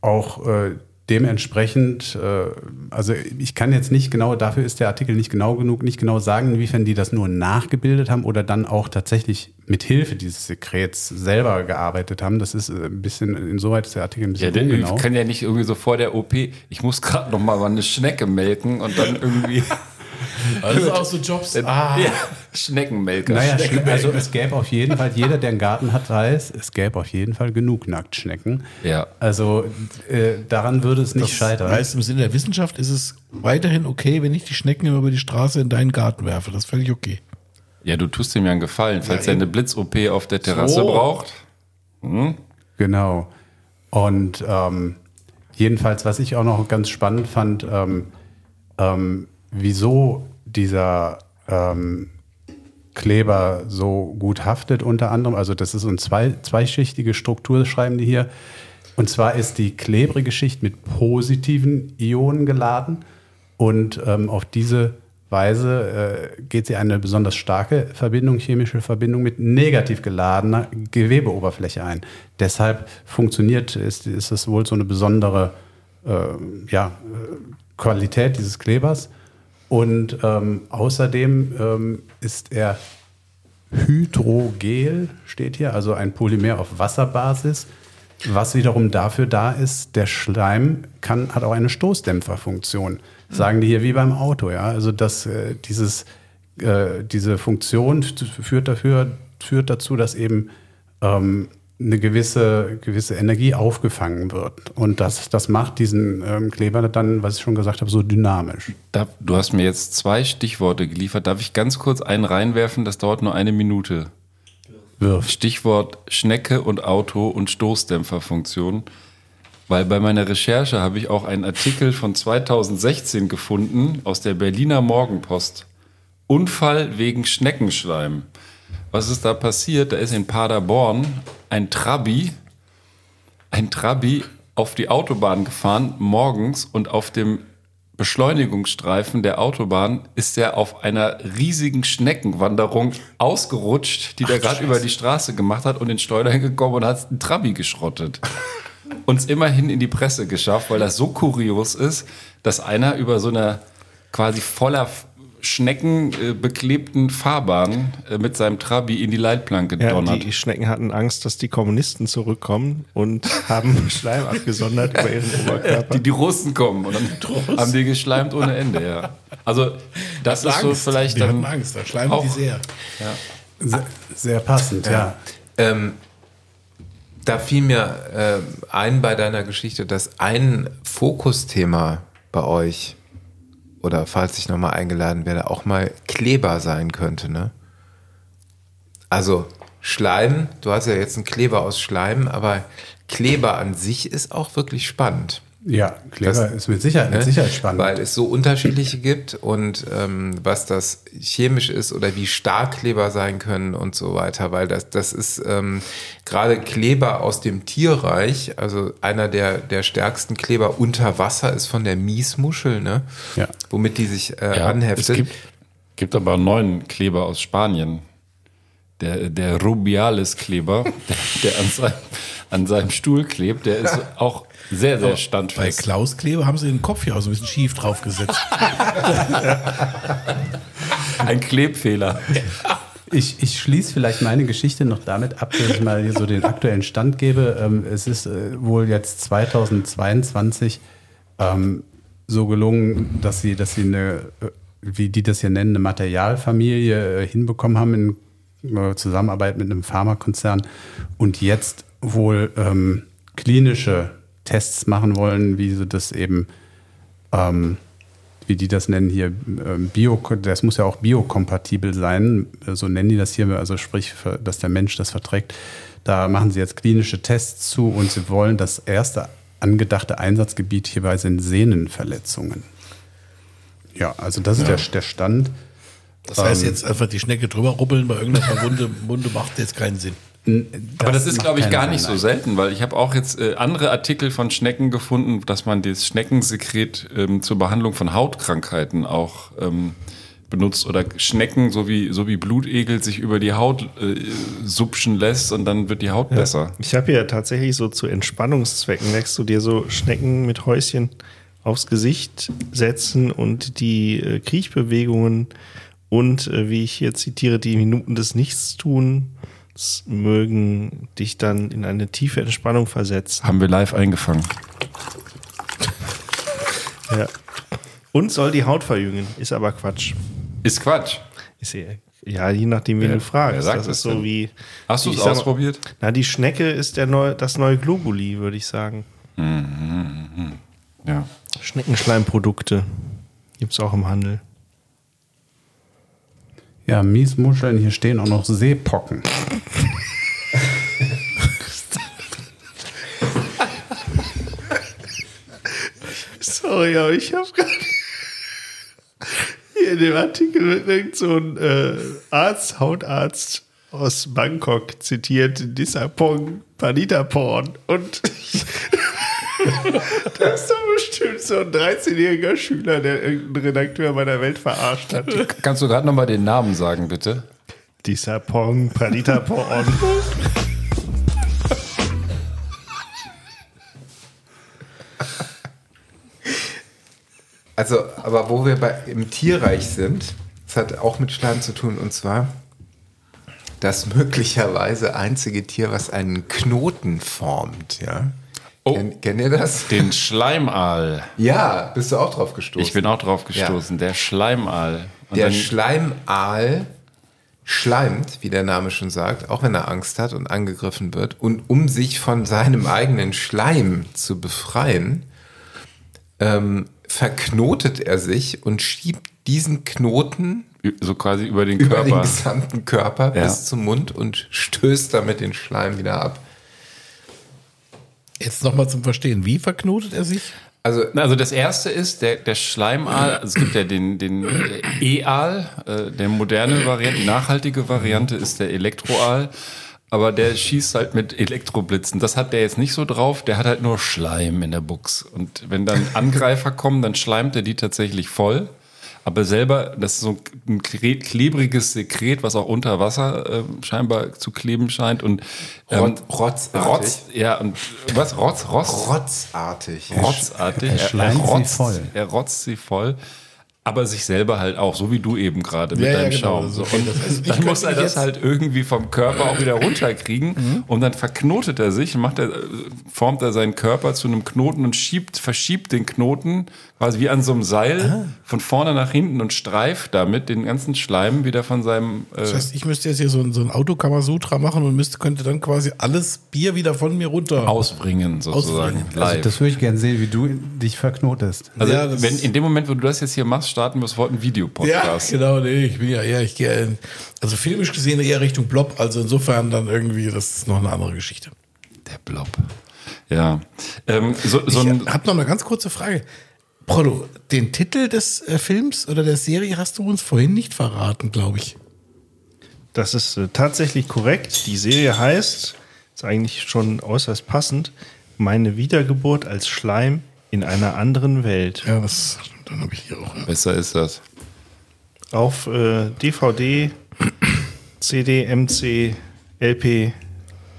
auch äh, dementsprechend, äh, also ich kann jetzt nicht genau, dafür ist der Artikel nicht genau genug, nicht genau sagen, inwiefern die das nur nachgebildet haben oder dann auch tatsächlich mit Hilfe dieses Sekrets selber gearbeitet haben. Das ist äh, ein bisschen, insoweit ist der Artikel ein Ja, bisschen der ungenau. kann ja nicht irgendwie so vor der OP, ich muss gerade noch mal mal eine Schnecke melken und dann irgendwie Das ist auch so Jobs. Ah, ja, Schneckenmelker. Naja, Schnecken- Schne- also es gäbe auf jeden Fall, jeder, der einen Garten hat, weiß, es gäbe auf jeden Fall genug Nacktschnecken. Ja. Also äh, daran würde es nicht das scheitern. heißt, im Sinne der Wissenschaft ist es weiterhin okay, wenn ich die Schnecken immer über die Straße in deinen Garten werfe. Das ist völlig okay. Ja, du tust ihm ja einen Gefallen, falls Ja, er eine. Blitz-OP auf der Terrasse So. braucht. Genau. Und ähm, jedenfalls, was ich auch noch ganz spannend fand, ähm, ähm, wieso dieser ähm, Kleber so gut haftet, unter anderem. Also, das ist so eine zwei, zweischichtige Struktur, schreiben die hier. Und zwar ist die klebrige Schicht mit positiven Ionen geladen. Und ähm, auf diese Weise äh, geht sie eine besonders starke Verbindung, chemische Verbindung mit negativ geladener Gewebeoberfläche ein. Deshalb funktioniert, ist, ist es wohl so eine besondere äh, ja, äh, Qualität dieses Klebers. Und ähm, außerdem ähm, ist er Hydrogel, steht hier, also ein Polymer auf Wasserbasis, was wiederum dafür da ist, der Schleim kann, hat auch eine Stoßdämpferfunktion. Sagen die hier wie beim Auto, ja. Also dass äh, dieses, äh, diese Funktion führt dafür, führt dazu, dass eben ähm, eine gewisse, gewisse Energie aufgefangen wird. Und das, das macht diesen ähm, Kleber dann, was ich schon gesagt habe, so dynamisch. Da, du hast mir jetzt zwei Stichworte geliefert. Darf ich ganz kurz einen reinwerfen? Das dauert nur eine Minute. Wirft. Stichwort Schnecke und Auto und Stoßdämpferfunktion. Weil bei meiner Recherche habe ich auch einen Artikel von 2016 gefunden aus der Berliner Morgenpost. Unfall wegen Schneckenschleim. Was ist da passiert? Da ist in Paderborn ein Trabi, ein Trabi auf die Autobahn gefahren morgens und auf dem Beschleunigungsstreifen der Autobahn ist er auf einer riesigen Schneckenwanderung ausgerutscht, die der gerade über die Straße gemacht hat und in Steuern gekommen und hat einen Trabi geschrottet. Uns immerhin in die Presse geschafft, weil das so kurios ist, dass einer über so einer quasi voller Schnecken äh, beklebten Fahrbahn äh, mit seinem Trabi in die Leitplanke Ja, donnert. die Schnecken hatten Angst, dass die Kommunisten zurückkommen und haben Schleim abgesondert über ihren Oberkörper. die, die Russen kommen und dann haben die geschleimt ohne Ende, ja. Also das ist so Angst. vielleicht die dann Angst, da schleimen auch- die sehr. Sehr, sehr passend, ja. Ähm, da fiel mir äh, ein bei deiner Geschichte, dass ein Fokusthema bei euch oder falls ich nochmal eingeladen werde, auch mal Kleber sein könnte, ne? Also Schleim, du hast ja jetzt einen Kleber aus Schleim, aber Kleber an sich ist auch wirklich spannend. Ja, Kleber Das- ist mit Sicherheit, mit Ne? Sicherheit spannend. Weil es so unterschiedliche gibt und ähm, was das chemisch ist oder wie stark Kleber sein können und so weiter. Weil das, das ist ähm, gerade Kleber aus dem Tierreich, also einer der, der stärksten Kleber unter Wasser ist von der Miesmuschel, ne? Ja. womit die sich äh, Ja, anheftet. Es gibt, gibt aber einen neuen Kleber aus Spanien. Der, der Rubiales-Kleber, der, der an, seinem, an seinem Stuhl klebt, der ist auch sehr, sehr Bei standfest. Klaus Kleber haben sie den Kopf hier auch so ein bisschen schief draufgesetzt. Ein Klebfehler. Ich, ich schließe vielleicht meine Geschichte noch damit ab, dass ich mal hier so den aktuellen Stand gebe. Ähm, es ist äh, wohl jetzt 2022 ähm, so gelungen, dass sie, dass sie eine, äh, wie die das hier nennen, eine Materialfamilie äh, hinbekommen haben in Zusammenarbeit mit einem Pharmakonzern und jetzt wohl ähm, klinische Tests machen wollen, wie sie das eben ähm, wie die das nennen hier, ähm, Bio, das muss ja auch biokompatibel sein, so nennen die das hier, also sprich, dass der Mensch das verträgt. Da machen sie jetzt klinische Tests zu und sie wollen das erste angedachte Einsatzgebiet hierbei sind Sehnenverletzungen. Ja, also das ist der, der Stand. Das heißt, Ähm, jetzt einfach die Schnecke drüber rubbeln bei irgendeiner Wunde, Wunde macht jetzt keinen Sinn. Aber das ist, glaube ich, gar Sinn, nicht so selten, weil ich habe auch jetzt äh, andere Artikel von Schnecken gefunden, dass man das Schneckensekret ähm, zur Behandlung von Hautkrankheiten auch ähm, benutzt oder Schnecken, so wie, so wie Blutegel, sich über die Haut äh, supschen lässt und dann wird die Haut besser. Ich habe hier tatsächlich so zu Entspannungszwecken, merkst du dir so Schnecken mit Häuschen aufs Gesicht setzen und die äh, Kriechbewegungen und, äh, wie ich hier zitiere, die Minuten des Nichtstuns mögen dich dann in eine tiefe Entspannung versetzen. Haben wir live eingefangen. Ja. Und soll die Haut verjüngen, ist aber Quatsch. Ist Quatsch. Ist ja, ja, je nachdem, wen Wer- du fragst. das das ist so denn? wie. Hast du es sag mal- ausprobiert? Na, die Schnecke ist der neu, das neue Globuli, würde ich sagen. Ja. Schneckenschleimprodukte gibt es auch im Handel. Ja, Miesmuscheln, hier stehen auch noch Seepocken. Sorry, aber ich habe gerade hier in dem Artikel wird so ein äh, Arzt, Hautarzt aus Bangkok zitiert, Disapong, Panitaporn und das ist doch bestimmt so ein 13-jähriger Schüler, der irgendeinen Redakteur bei der Welt verarscht hat. Kannst du gerade nochmal den Namen sagen, bitte? Disapong, Panitaporn. Also, aber wo wir bei, im Tierreich sind, das hat auch mit Schleim zu tun, und zwar das möglicherweise einzige Tier, was einen Knoten formt, ja. Oh. Kennt, kennt ihr das? Den Schleimaal. Ja, bist du auch drauf gestoßen? Ich bin auch drauf gestoßen. Der Schleimaal. Und Der Schleimaal schleimt, wie der Name schon sagt, auch wenn er Angst hat und angegriffen wird. Und um sich von seinem eigenen Schleim zu befreien, ähm, verknotet er sich und schiebt diesen Knoten so quasi über den über den gesamten Körper Ja. bis zum Mund und stößt damit den Schleim wieder ab. Jetzt nochmal zum Verstehen. Wie verknotet er sich? Also Also das erste ist der, der Schleimaal. Also es gibt ja den, den äh, E-Aal, äh, der moderne Variante, die nachhaltige Variante ist der Elektroaal. Aber der schießt halt mit Elektroblitzen. Das hat der jetzt nicht so drauf. Der hat halt nur Schleim in der Buchs. Und wenn dann Angreifer kommen, dann schleimt er die tatsächlich voll. Aber selber, das ist so ein kle- klebriges Sekret, was auch unter Wasser äh, scheinbar zu kleben scheint. Und ähm, Rot- rotzartig. Rotz, ja, und was? Rotz, Rotz? rotzartig. rotzartig. Er schleimt sie rotzt, voll. Er rotzt sie voll. Aber sich selber halt auch, so wie du eben gerade mit Ja, ja, deinem genau. Schaum. So. Und dann muss er das halt irgendwie vom Körper auch wieder runterkriegen. Und dann verknotet er sich, macht er, äh, formt er seinen Körper zu einem Knoten und schiebt, verschiebt den Knoten quasi wie an so einem Seil Ah. von vorne nach hinten und streift damit den ganzen Schleim wieder von seinem. Äh, Das heißt, ich müsste jetzt hier so ein, so ein Autokamasutra machen und müsste, könnte dann quasi alles Bier wieder von mir runter. ausbringen, sozusagen. Ausbringen. Also das würde ich gerne sehen, wie du dich verknotest. Also, Ja, wenn in dem Moment, wo du das jetzt hier machst, starten wir sofort einen Ja, Videopodcast. genau, nee, ich bin ja eher, ich gehe, in- also filmisch gesehen eher Richtung Blob, also insofern dann irgendwie, das ist noch eine andere Geschichte. Der Blob. Ja. Ähm, so, so ich habe noch eine ganz kurze Frage. Prollo, den Titel des äh, Films oder der Serie hast du uns vorhin nicht verraten, glaube ich. Das ist äh, tatsächlich korrekt. Die Serie heißt, ist eigentlich schon äußerst passend, Meine Wiedergeburt als Schleim in einer anderen Welt. Ja, das dann habe ich hier auch. Ja. besser ist das. Auf äh, DVD, CD, MC, LP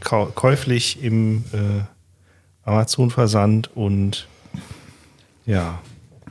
käuflich im äh, Amazon-Versand und ja.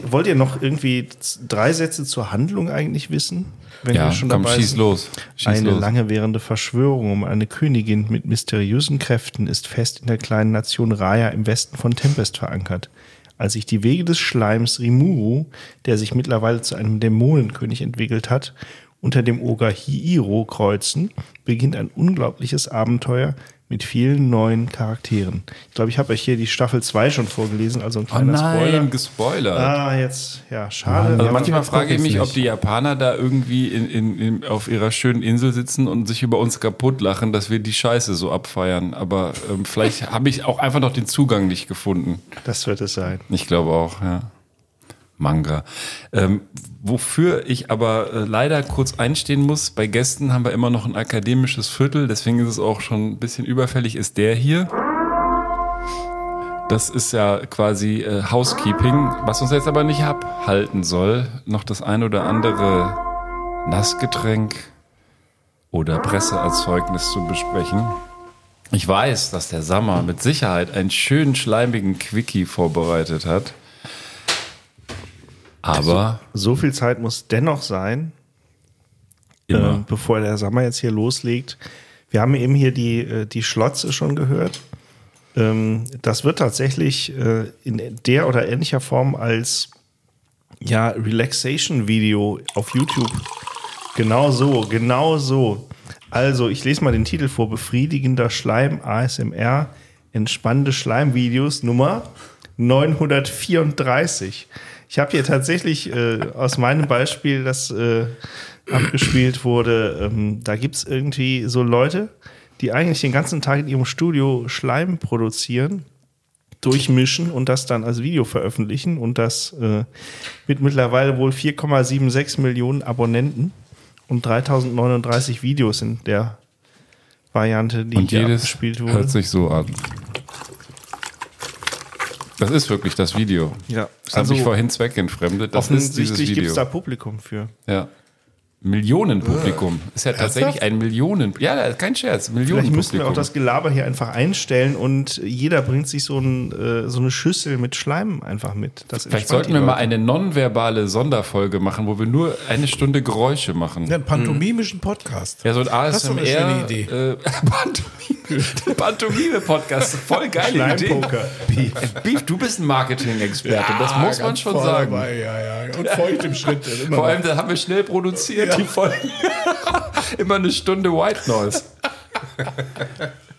Wollt ihr noch irgendwie drei Sätze zur Handlung eigentlich wissen? Wenn Ja, wir schon komm, dabei schieß sind? los. Schieß eine los. lange währende Verschwörung um eine Königin mit mysteriösen Kräften ist fest in der kleinen Nation Raya im Westen von Tempest verankert. Als sich die Wege des Schleims Rimuru, der sich mittlerweile zu einem Dämonenkönig entwickelt hat, unter dem Oger Hiiro kreuzen, beginnt ein unglaubliches Abenteuer mit vielen neuen Charakteren. Ich glaube, ich habe euch hier die Staffel 2 schon vorgelesen, also ein Oh kleiner nein, Spoiler. gespoilert. Ah, jetzt, ja, schade. Also manchmal frage ich mich, ich's ob nicht. die Japaner da irgendwie in, in, in, auf ihrer schönen Insel sitzen und sich über uns kaputt lachen, dass wir die Scheiße so abfeiern. Aber ähm, vielleicht habe ich auch einfach noch den Zugang nicht gefunden. das wird es sein. Ich glaube auch, ja. Manga. Ähm, wofür ich aber äh, leider kurz einstehen muss, bei Gästen haben wir immer noch ein akademisches Viertel, deswegen ist es auch schon ein bisschen überfällig, ist der hier. Das ist ja quasi äh, Housekeeping, was uns jetzt aber nicht abhalten soll, noch das ein oder andere Nassgetränk oder Presseerzeugnis zu besprechen. Ich weiß, dass der Sammer mit Sicherheit einen schönen schleimigen Quickie vorbereitet hat. Aber So viel Zeit muss dennoch sein, äh, bevor der Sommer jetzt hier loslegt. Wir haben eben hier die, äh, die Schlotze schon gehört. Ähm, das wird tatsächlich äh, in der oder ähnlicher Form als ja, Relaxation-Video auf YouTube. Genau so, genau so. Also, ich lese mal den Titel vor: Befriedigender Schleim, ASMR, entspannende Schleimvideos Nummer 934. Ich habe hier tatsächlich äh, aus meinem Beispiel, das äh, abgespielt wurde, ähm, da gibt es irgendwie so Leute, die eigentlich den ganzen Tag in ihrem Studio Schleim produzieren durchmischen und das dann als Video veröffentlichen und das äh, mit mittlerweile wohl 4,76 Millionen Abonnenten und 3039 Videos in der Variante, die Und hier jedes abgespielt wurde. hört sich so an. Das ist wirklich das Video. Ja, Das habe also ich vorhin zweckentfremdet. Das ist dieses Offensichtlich gibt Video. es da Publikum für. Ja. Millionenpublikum. Ist ja tatsächlich ein Millionen. Ja, kein Scherz. Vielleicht müssen wir Millionenpublikum. auch das Gelaber hier einfach einstellen und jeder bringt sich so, ein, äh, so eine Schüssel mit Schleim einfach mit. Das Vielleicht sollten wir mal eine nonverbale Sonderfolge machen, wo wir nur eine Stunde Geräusche machen. Ja, einen pantomimischen Podcast. Ja, so ein ASMR. Das ist eine schöne Idee. Äh, Pantomime. Pantomime-Podcast. Voll geile Idee. Beef. Beef, du bist ein Marketing-Experte. das muss man schon sagen. Dabei, ja, ja. Und feucht im Schritt. Immer Vor allem, da haben wir schnell produziert, die Folgen. Immer eine Stunde White Noise.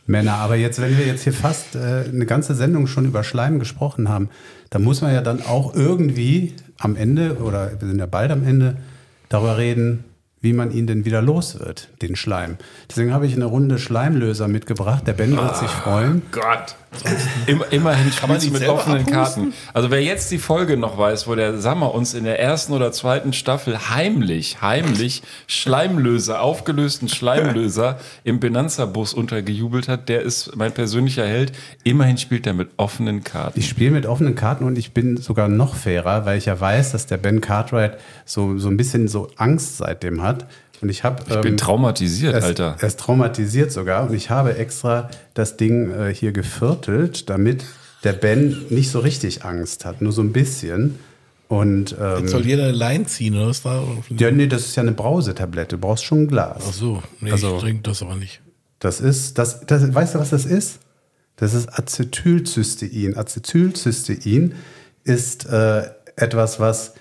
Männer, aber jetzt, wenn wir jetzt hier fast äh, eine ganze Sendung schon über Schleim gesprochen haben, dann muss man ja dann auch irgendwie am Ende, oder wir sind ja bald am Ende, darüber reden, wie man ihn denn wieder los wird, den Schleim. Deswegen habe ich eine Runde Schleimlöser mitgebracht. Der Ben wird sich freuen. Gott. Immer, immerhin spielst du mit offenen abpusten? Karten. Also wer jetzt die Folge noch weiß, wo der Sammer uns in der ersten oder zweiten Staffel heimlich, heimlich Schleimlöser, aufgelösten Schleimlöser im Benanza-Bus untergejubelt hat, der ist mein persönlicher Held. Immerhin spielt er mit offenen Karten. Ich spiele mit offenen Karten und ich bin sogar noch fairer, weil ich ja weiß, dass der Ben Cartwright so, so ein bisschen so Angst seitdem hat. Und ich habe. Ich bin traumatisiert, er ist, Alter. Er ist traumatisiert sogar und ich habe extra das Ding äh, hier geviertelt, damit der Ben nicht so richtig Angst hat, nur so ein bisschen. Und ähm, Jetzt soll jeder eine Line ziehen, oder was da? ja, nee, das ist ja eine Brausetablette. Du brauchst schon ein Glas. Ach so, nee, Also- ich trinke das aber nicht. Das ist, das, das, weißt du, was das ist? Das ist Acetylcystein. Acetylcystein ist äh, etwas, was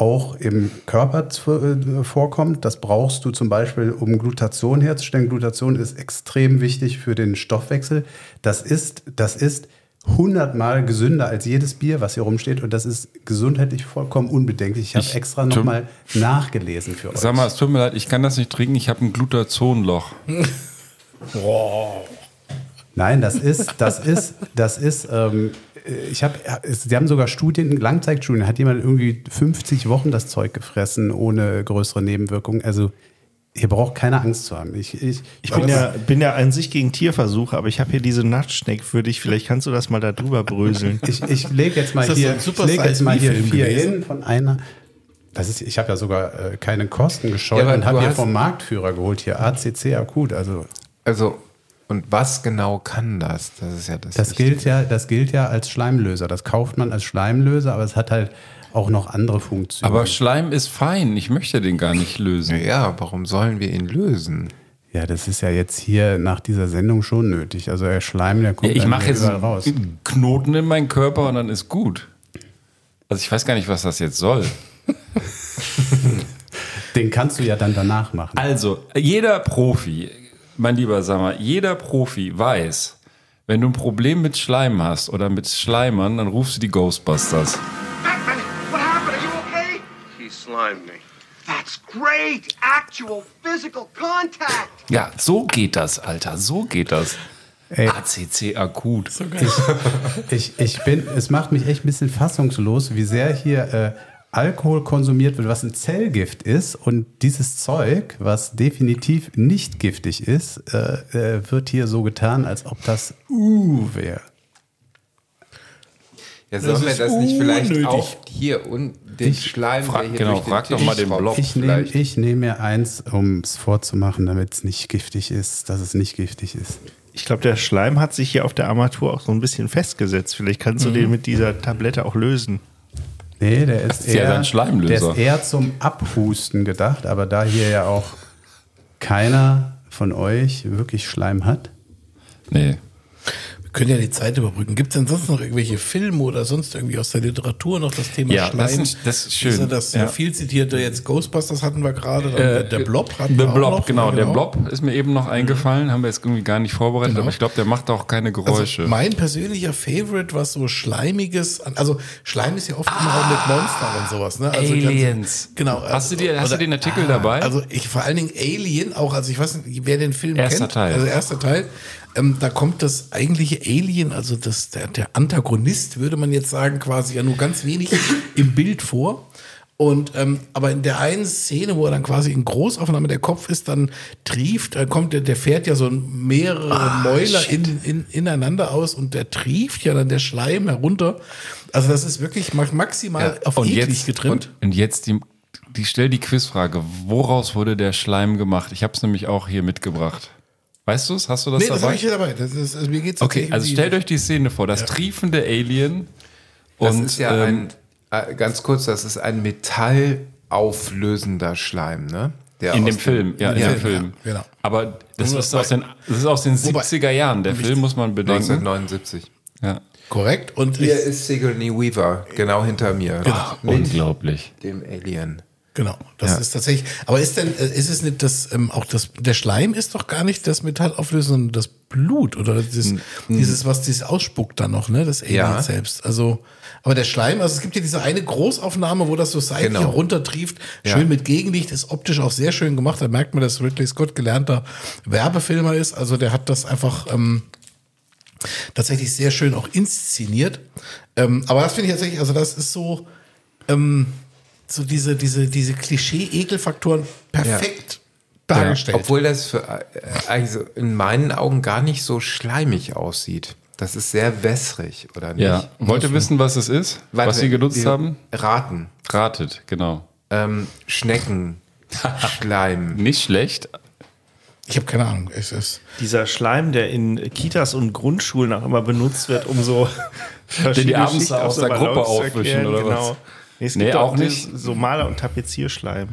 auch im Körper zu, äh, vorkommt. Das brauchst du zum Beispiel, um Glutation herzustellen. Glutation ist extrem wichtig für den Stoffwechsel. Das ist, das ist hundertmal gesünder als jedes Bier, was hier rumsteht. Und das ist gesundheitlich vollkommen unbedenklich. Ich habe extra nochmal nachgelesen für euch. Sag mal, es tut mir leid, ich kann das nicht trinken, ich habe ein Glutazonloch. Nein, das ist, das ist, das ist, ähm, ich habe, sie haben sogar Studien, Langzeitstudien, hat jemand irgendwie 50 Wochen das Zeug gefressen ohne größere Nebenwirkungen. Also ihr braucht keine Angst zu haben. Ich, ich, Ich bin ja, bin ja an sich gegen Tierversuche, aber ich habe hier diese Nutschneck für dich. Vielleicht kannst du das mal da drüber bröseln. Ich, ich lege jetzt mal hier, so ich leg jetzt mal hier vier hin von einer. Das ist, ich habe ja sogar äh, keine Kosten gescheut Ja, und habe hier vom Marktführer geholt, hier ACC akut. Also Also, und was genau kann das? Das ist ja das. das Wichtige. gilt ja, das gilt ja als Schleimlöser. Das kauft man als Schleimlöser, aber es hat halt auch noch andere Funktionen. Aber Schleim ist fein. Ich möchte den gar nicht lösen. Ja, warum sollen wir ihn lösen? ja, das ist ja jetzt hier nach dieser Sendung schon nötig. Also der Schleim, der kommt Ja, ich mache jetzt überall raus. einen Knoten in meinen Körper und dann ist gut. Also ich weiß gar nicht, was das jetzt soll. Den kannst du ja dann danach machen. Also, jeder Profi, mein lieber Sammer, jeder Profi weiß, wenn du ein Problem mit Schleim hast oder mit Schleimern, dann rufst du die Ghostbusters. Batman, what happened? Are you okay? He slimed me. That's great. Actual physical contact. Ja, so geht das, Alter, so geht das. Ey. ACC akut. Ich, ich bin, es macht mich echt ein bisschen fassungslos, wie sehr hier äh, Alkohol konsumiert wird, was ein Zellgift ist. Und dieses Zeug, was definitiv nicht giftig ist, äh, äh, wird hier so getan, als ob das uh wäre. Ja, sollen wir das nicht vielleicht auch hier und den Schleim, frag- der hier genau, durch den frag doch mal den Blob. Ich nehme ich nehm mir eins, um es vorzumachen, damit es nicht giftig ist, dass es nicht giftig ist. Ich glaube, der Schleim hat sich hier auf der Armatur auch so ein bisschen festgesetzt. Vielleicht kannst du den mit dieser Tablette auch lösen. Nee, der ist, ist ja eher, dein Schleimlöser. der ist eher zum Abhusten gedacht, aber da hier ja auch keiner von euch wirklich Schleim hat. Nee. Wir können ja die Zeit überbrücken. Gibt es denn sonst noch irgendwelche Filme oder sonst irgendwie aus der Literatur noch das Thema Ja, Schleim? das ist- das ist schön. Ist ja das Ja. viel zitierte jetzt Ghostbusters hatten wir gerade. Äh, der Blob hatten Der wir auch Blob, noch. genau, Ja, der Blob ist mir eben noch eingefallen, haben wir jetzt irgendwie gar nicht vorbereitet, Genau. aber ich glaube, der macht auch keine Geräusche. Also mein persönlicher Favorite, was so Schleimiges, also Schleim ist ja oft immer auch mit Monster und sowas, ne? Also ganz- Aliens. genau. Hast du dir- also- hast du den Artikel dabei? Also ich vor allen Dingen Alien auch, also ich weiß nicht, wer den Film Erster kennt. Teil. Also erster Teil. Ähm, da kommt das eigentliche Alien, also das, der, der Antagonist, würde man jetzt sagen, quasi ja nur ganz wenig im Bild vor. Und ähm, aber in der einen Szene, wo er dann quasi in Großaufnahme der Kopf ist, dann trieft, dann kommt der, der fährt ja so mehrere Ah, Mäuler in, in, ineinander aus und der trieft ja dann der Schleim herunter. Also das ist wirklich ma- maximal auf und jetzt, getrimmt. Und, und jetzt die, die stell die Quizfrage, woraus wurde der Schleim gemacht? Ich habe es nämlich auch hier mitgebracht. Weißt du es? Hast du das nee, das dabei? habe ich hier dabei. Das ist, also mir geht's okay, also um stellt euch die Szene vor, das triefende Alien Das und ist ja ähm, ein, äh, ganz kurz, das ist ein metallauflösender Schleim, ne? Der in dem Film, ja, in Ja, dem Film. ja, genau. Aber das ist, aus den, das ist aus den Wobei- 70er Jahren. Der Film muss man bedenken. 1979. Ja. Korrekt. Und Hier ist Sigourney Weaver, genau hinter mir. Mit Unglaublich. dem Alien. Genau, das ist tatsächlich. Aber ist denn, äh, ist es nicht das, ähm, auch das, der Schleim ist doch gar nicht das Metallauflösen, sondern das Blut oder dieses, dieses, was dieses ausspuckt dann noch, ne, das Alien Ja. selbst. Also, aber der Schleim, also es gibt ja diese eine Großaufnahme, wo das so seitlich Genau. heruntertrieft, Ja. schön mit Gegenlicht, ist optisch auch sehr schön gemacht. Da merkt man, dass Ridley Scott gelernter Werbefilmer ist. Also der hat das einfach, ähm, tatsächlich sehr schön auch inszeniert. Ähm, aber das finde ich tatsächlich, also das ist so, ähm, so diese, diese, diese Klischee-Ekelfaktoren perfekt dargestellt. Obwohl das für, also in meinen Augen gar nicht so schleimig aussieht. Das ist sehr wässrig, oder nicht? Ja. Wollt ihr wissen, was es ist? Warte, was sie genutzt wir haben? Raten. Ratet, genau. Ähm, Schnecken. Schleim. Nicht schlecht. ich habe keine Ahnung. Es ist, Dieser Schleim, der in Kitas und Grundschulen auch immer benutzt wird, um so verschiedene abends Schichten aus der Gruppe aufwischen oder was? Nee, es Nee, gibt auch auch nicht. So Maler- und Tapezierschleim.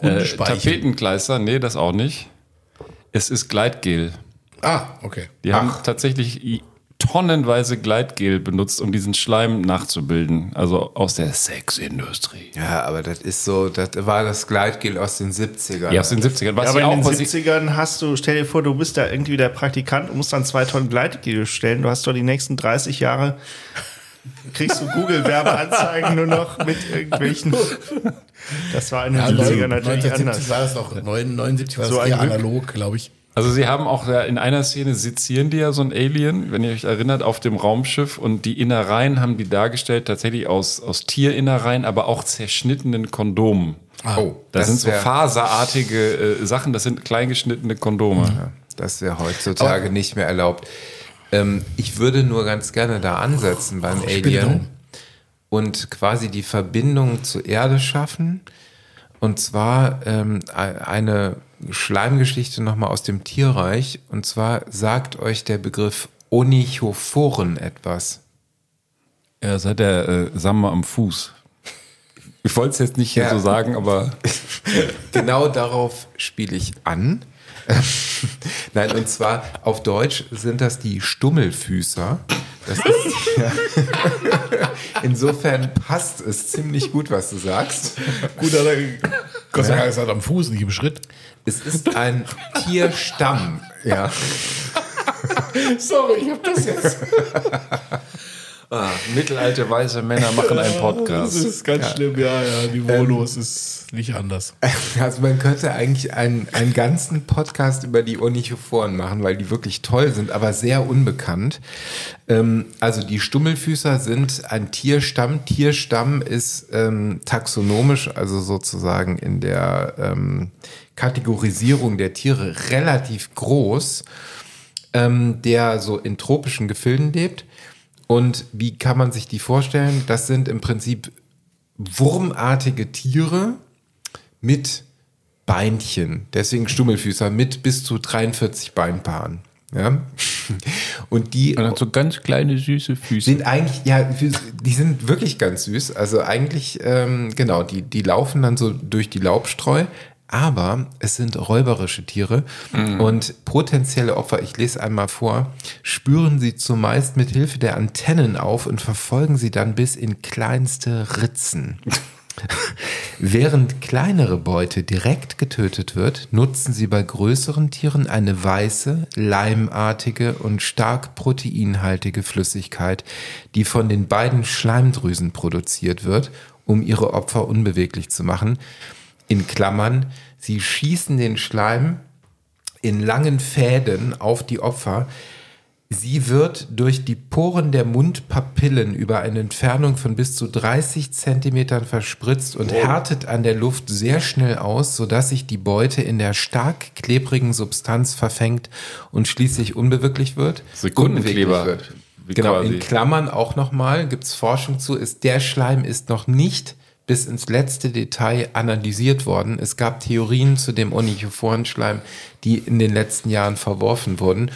Äh. Tapetenkleister, nee, das auch nicht. Es ist Gleitgel. ah, okay. Die haben tatsächlich tonnenweise Gleitgel benutzt, um diesen Schleim nachzubilden. Also aus der Sexindustrie. Ja, aber das ist so, das war das Gleitgel aus den 70ern. Ja, aus den 70ern. Was Ja, aber ja in auch, den was ich, 70ern hast du, stell dir vor, du bist da irgendwie der Praktikant und musst dann zwei Tonnen Gleitgel stellen. Du hast doch die nächsten 30 Jahre, kriegst du Google-Werbeanzeigen nur noch mit irgendwelchen. Das war in den Ja, 70ern natürlich 1970 anders. war das noch, 79 war das So ein eher analog, glaube ich. Also sie haben auch in einer Szene sezieren die ja so ein Alien, wenn ihr euch erinnert, auf dem Raumschiff und die Innereien haben die dargestellt tatsächlich aus, aus Tierinnereien, aber auch zerschnittenen Kondomen. Oh, Das, sind so faserartige äh, Sachen, das sind kleingeschnittene Kondome. Ja, das wäre heutzutage nicht mehr erlaubt. Ähm, ich würde nur ganz gerne da ansetzen beim Alien und quasi die Verbindung zur Erde schaffen. Und zwar ähm, e- eine Schleimgeschichte nochmal aus dem Tierreich. Und zwar sagt euch der Begriff Onychophoren etwas. Ja, seit der äh, Samme am Fuß. Ich wollte es jetzt nicht hier Ja. so sagen, aber genau darauf spiele ich an. Nein, und zwar auf Deutsch sind das die Stummelfüßer. Das ist, ja. Insofern passt es ziemlich gut, was du sagst. Gut, aber Gott sei Dank ist er am Fuß, nicht im Schritt. Es ist ein Tierstamm. Ja. Sorry, ich hab das jetzt. Ah, mittelalte weiße Männer machen einen Das Podcast. ist ganz schlimm, ja, ja. Niveaulos ist nicht anders. Also man könnte eigentlich einen, einen ganzen Podcast über die Onychophoren machen, weil die wirklich toll sind, aber sehr unbekannt. Ähm, also die Stummelfüßer sind ein Tierstamm. Tierstamm ist ähm, taxonomisch, also sozusagen in der ähm, Kategorisierung der Tiere relativ groß, ähm, der so in tropischen Gefilden lebt. Und wie kann man sich die vorstellen? Das sind im Prinzip wurmartige Tiere, mit Beinchen, deswegen Stummelfüßer, mit bis zu 43 Beinpaaren. Ja? Und die Und so ganz kleine süße Füße. sind eigentlich, ja, die sind wirklich ganz süß. Also eigentlich, ähm, genau, die, die laufen dann so durch die Laubstreu. Aber es sind räuberische Tiere und potenzielle Opfer, ich lese einmal vor, spüren sie zumeist mit Hilfe der Antennen auf und verfolgen sie dann bis in kleinste Ritzen. Während kleinere Beute direkt getötet wird, nutzen sie bei größeren Tieren eine weiße, leimartige und stark proteinhaltige Flüssigkeit, die von den beiden Schleimdrüsen produziert wird, um ihre Opfer unbeweglich zu machen. In Klammern, sie schießen den Schleim in langen Fäden auf die Opfer. Sie wird durch die Poren der Mundpapillen über eine Entfernung von bis zu 30 Zentimetern verspritzt und härtet an der Luft sehr schnell aus, sodass sich die Beute in der stark klebrigen Substanz verfängt und schließlich unbeweglich wird. Sekundenkleber. Wird. Wie Genau, quasi. in Klammern auch nochmal, gibt es Forschung zu, ist der Schleim ist noch nicht bis ins letzte Detail analysiert worden. Es gab Theorien zu dem Onychophorenschleim, die in den letzten Jahren verworfen wurden.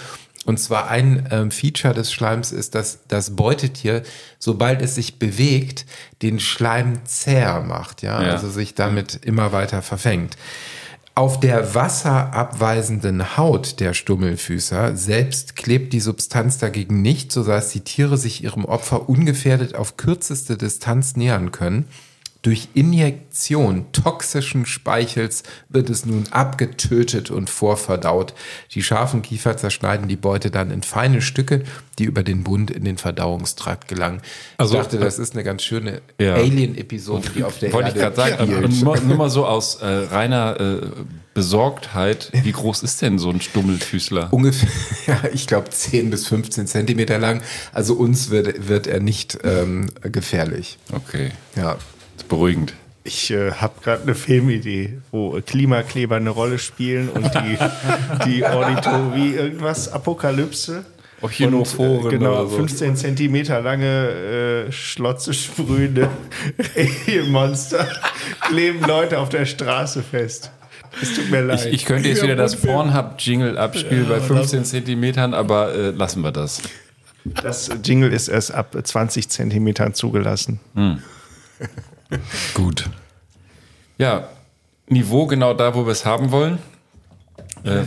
Und zwar ein ähm, Feature des Schleims ist, dass das Beutetier, sobald es sich bewegt, den Schleim zäher macht, ja, Ja. also sich damit immer weiter verfängt. Auf der wasserabweisenden Haut der Stummelfüßer selbst klebt die Substanz dagegen nicht, sodass die Tiere sich ihrem Opfer ungefährdet auf kürzeste Distanz nähern können. Durch Injektion toxischen Speichels wird es nun abgetötet und vorverdaut. Die scharfen Kiefer zerschneiden die Beute dann in feine Stücke, die über den Bund in den Verdauungstrakt gelangen. Also, ich dachte, das ist eine ganz schöne Ja. Alien-Episode, die auf der Wollte ich Erde gerade sagen, spielt. nur, nur mal so aus äh, reiner äh, Besorgtheit, wie groß ist denn so ein Stummelfüßler? Ungefähr, ja, ich glaube 10 bis 15 Zentimeter lang. Also uns wird, wird er nicht ähm, gefährlich. Okay, Ja. Ist beruhigend. Ich äh, habe gerade eine Filmidee, wo Klimakleber eine Rolle spielen und die, die Ornithologie irgendwas, Apokalypse. Ochinophoren Und, äh, genau, oder so. 15 Zentimeter lange äh, Schlotze sprühende Monster kleben Leute auf der Straße fest. Es tut mir leid. Ich, ich könnte jetzt wieder das Pornhub-Jingle abspielen bei 15 Zentimetern, aber äh, lassen wir das. das Jingle ist erst ab 20 Zentimetern zugelassen. Gut. Ja, Niveau genau da, wo wir es haben wollen. Äh,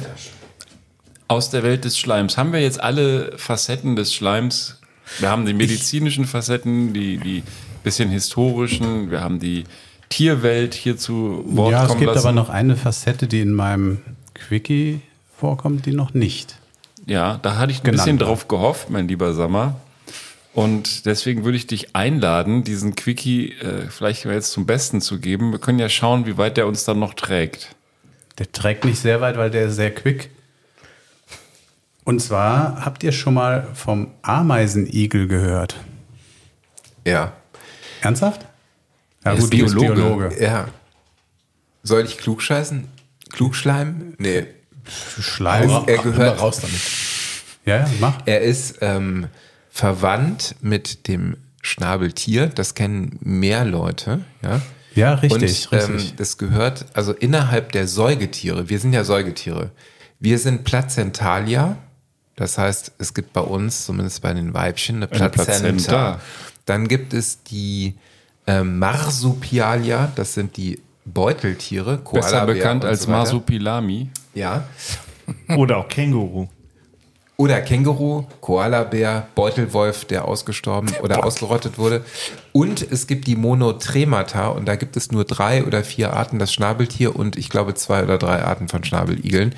aus der Welt des Schleims. Haben wir jetzt alle Facetten des Schleims? Wir haben die medizinischen Facetten, die, die bisschen historischen, wir haben die Tierwelt hier zu Wort ja, es kommen gibt lassen. aber noch eine Facette, die in meinem Quickie vorkommt, die noch nicht. Ja, da hatte ich ein bisschen drauf gehofft, mein lieber Sammer. Und deswegen würde ich dich einladen, diesen Quickie äh, vielleicht mal jetzt zum Besten zu geben. Wir können ja schauen, wie weit der uns dann noch trägt. Der trägt nicht sehr weit, weil der ist sehr quick. Und zwar habt ihr schon mal vom Ameisenigel gehört? Ja. Ernsthaft? Ja, gut, du bist Biologe. Ja. Soll ich klugscheißen? Klugschleimen? Nee. Schleim. Er gehört- raus damit. Ja, ja, mach. Er ist ähm, verwandt mit dem Schnabeltier. Das kennen mehr Leute. Ja, Ja, richtig, Und ähm, richtig. das gehört, also innerhalb der Säugetiere, wir sind ja Säugetiere, wir sind Plazentalia. Das heißt, es gibt bei uns, zumindest bei den Weibchen, eine Plazenta. Plazenta. Dann gibt es die ähm, Marsupialia, das sind die Beuteltiere. Besser Koalabär bekannt als so. Marsupilami. Ja. Oder auch Känguru. Oder Känguru, Koalabär, Beutelwolf, der ausgestorben oder ausgerottet wurde. Und es gibt die Monotremata und da gibt es nur drei oder vier Arten, das Schnabeltier und ich glaube zwei oder drei Arten von Schnabeligeln,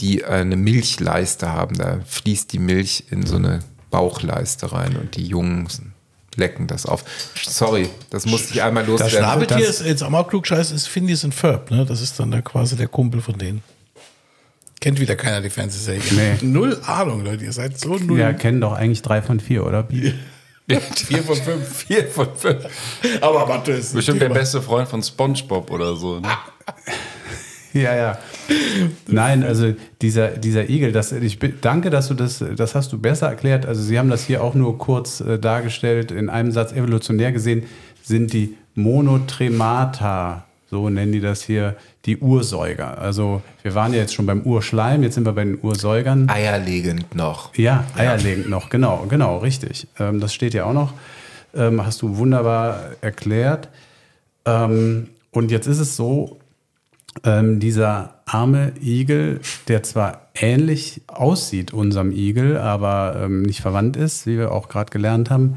die eine Milchleiste haben. Da fließt die Milch in so eine Bauchleiste rein und die Jungen lecken das auf. Sorry, das musste ich einmal Das loswerden. Schnabeltier das- ist jetzt am Klugscheiß ist Phineas und Ferb, ne? Das ist dann der, quasi der Kumpel von denen. Kennt wieder keiner die Fernsehserie. Nee. Null Ahnung, Leute. Ihr seid so null. Ja, kennen doch eigentlich drei von vier, oder? Vier von fünf. Vier von fünf. Aber warte, ist Bestimmt der beste Freund von SpongeBob oder so. Ne? Ja, ja. Nein, also dieser, dieser Igel, das, ich danke, dass du das, das hast du besser erklärt. Also Sie haben das hier auch nur kurz äh, dargestellt, in einem Satz evolutionär gesehen, sind die Monotremata, so nennen die das hier, die Ursäuger. Also wir waren ja jetzt schon beim Urschleim, jetzt sind wir bei den Ursäugern. Eierlegend noch. Ja, eierlegend noch, genau, genau, richtig. Ähm, das steht ja auch noch. Ähm, hast du wunderbar erklärt. Ähm, und jetzt ist es so, ähm, dieser arme Igel, der zwar ähnlich aussieht unserem Igel, aber ähm, nicht verwandt ist, wie wir auch gerade gelernt haben,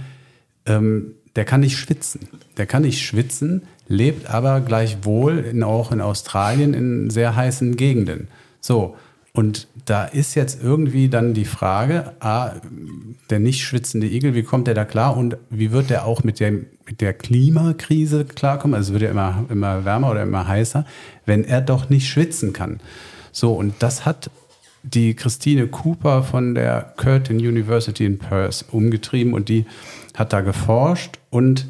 ähm, der kann nicht schwitzen. Der kann nicht schwitzen, lebt aber gleichwohl in, auch in Australien in sehr heißen Gegenden. So, und da ist jetzt irgendwie dann die Frage, ah, der nicht schwitzende Igel, wie kommt der da klar und wie wird der auch mit der, mit der Klimakrise klarkommen? Also es wird ja immer, immer wärmer oder immer heißer, wenn er doch nicht schwitzen kann. So, und das hat die Christine Cooper von der Curtin University in Perth umgetrieben und die hat da geforscht und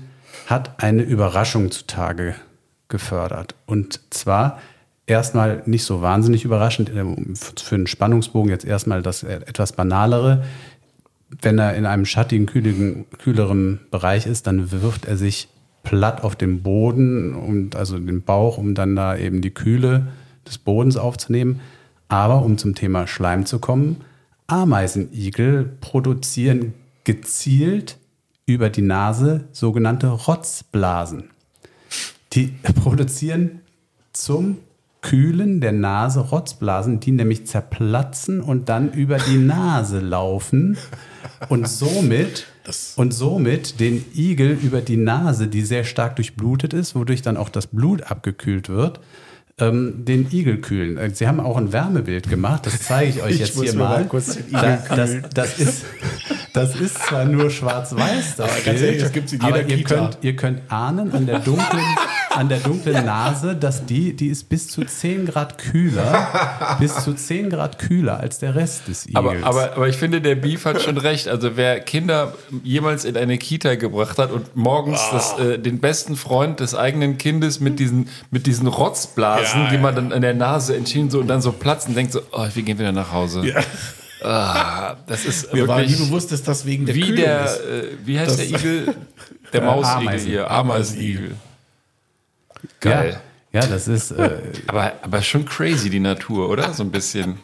hat eine Überraschung zutage gefördert. Und zwar erstmal nicht so wahnsinnig überraschend, äh, für einen Spannungsbogen jetzt erstmal das äh, etwas banalere. Wenn er in einem schattigen, kühligen, kühleren Bereich ist, dann wirft er sich platt auf den Boden und also den Bauch, um dann da eben die Kühle des Bodens aufzunehmen. Aber um zum Thema Schleim zu kommen, Ameisenigel produzieren gezielt über die Nase sogenannte Rotzblasen. Die produzieren zum Kühlen der Nase Rotzblasen, die nämlich zerplatzen und dann über die Nase laufen und somit, und somit den Igel über die Nase, die sehr stark durchblutet ist, wodurch dann auch das Blut abgekühlt wird, ähm, den Igel kühlen. Äh, Sie haben auch ein Wärmebild gemacht, das zeige ich euch Ich jetzt hier mal mal. kurz den Da, Igel das, kühlen. das, ist, das ist zwar nur schwarz-weiß, das Aber ganz ehrlich, das gibt's in aber jeder ihr Kita. könnt, ihr könnt ahnen an der dunklen, an der dunklen Nase, dass die, die ist bis zu 10 Grad kühler, bis zu 10 Grad kühler als der Rest des Igels. Aber, aber, aber ich finde, der Beef hat schon recht. Also wer Kinder jemals in eine Kita gebracht hat und morgens das, äh, den besten Freund des eigenen Kindes mit diesen, mit diesen Rotzblasen, Ja, die man dann an der Nase entschieden so und dann so platzen, denkt so, oh, wir gehen wieder nach Hause. Ja. Ah, das ist Mir war nie wirklich bewusst, dass das wegen der wie Kühlung der, ist. äh, wie heißt Das- der Igel? Der Mausigel hier, Ameisenigel. ja, Geil. ja, das ist. Äh, Aber, aber schon crazy, die Natur, oder? So ein bisschen.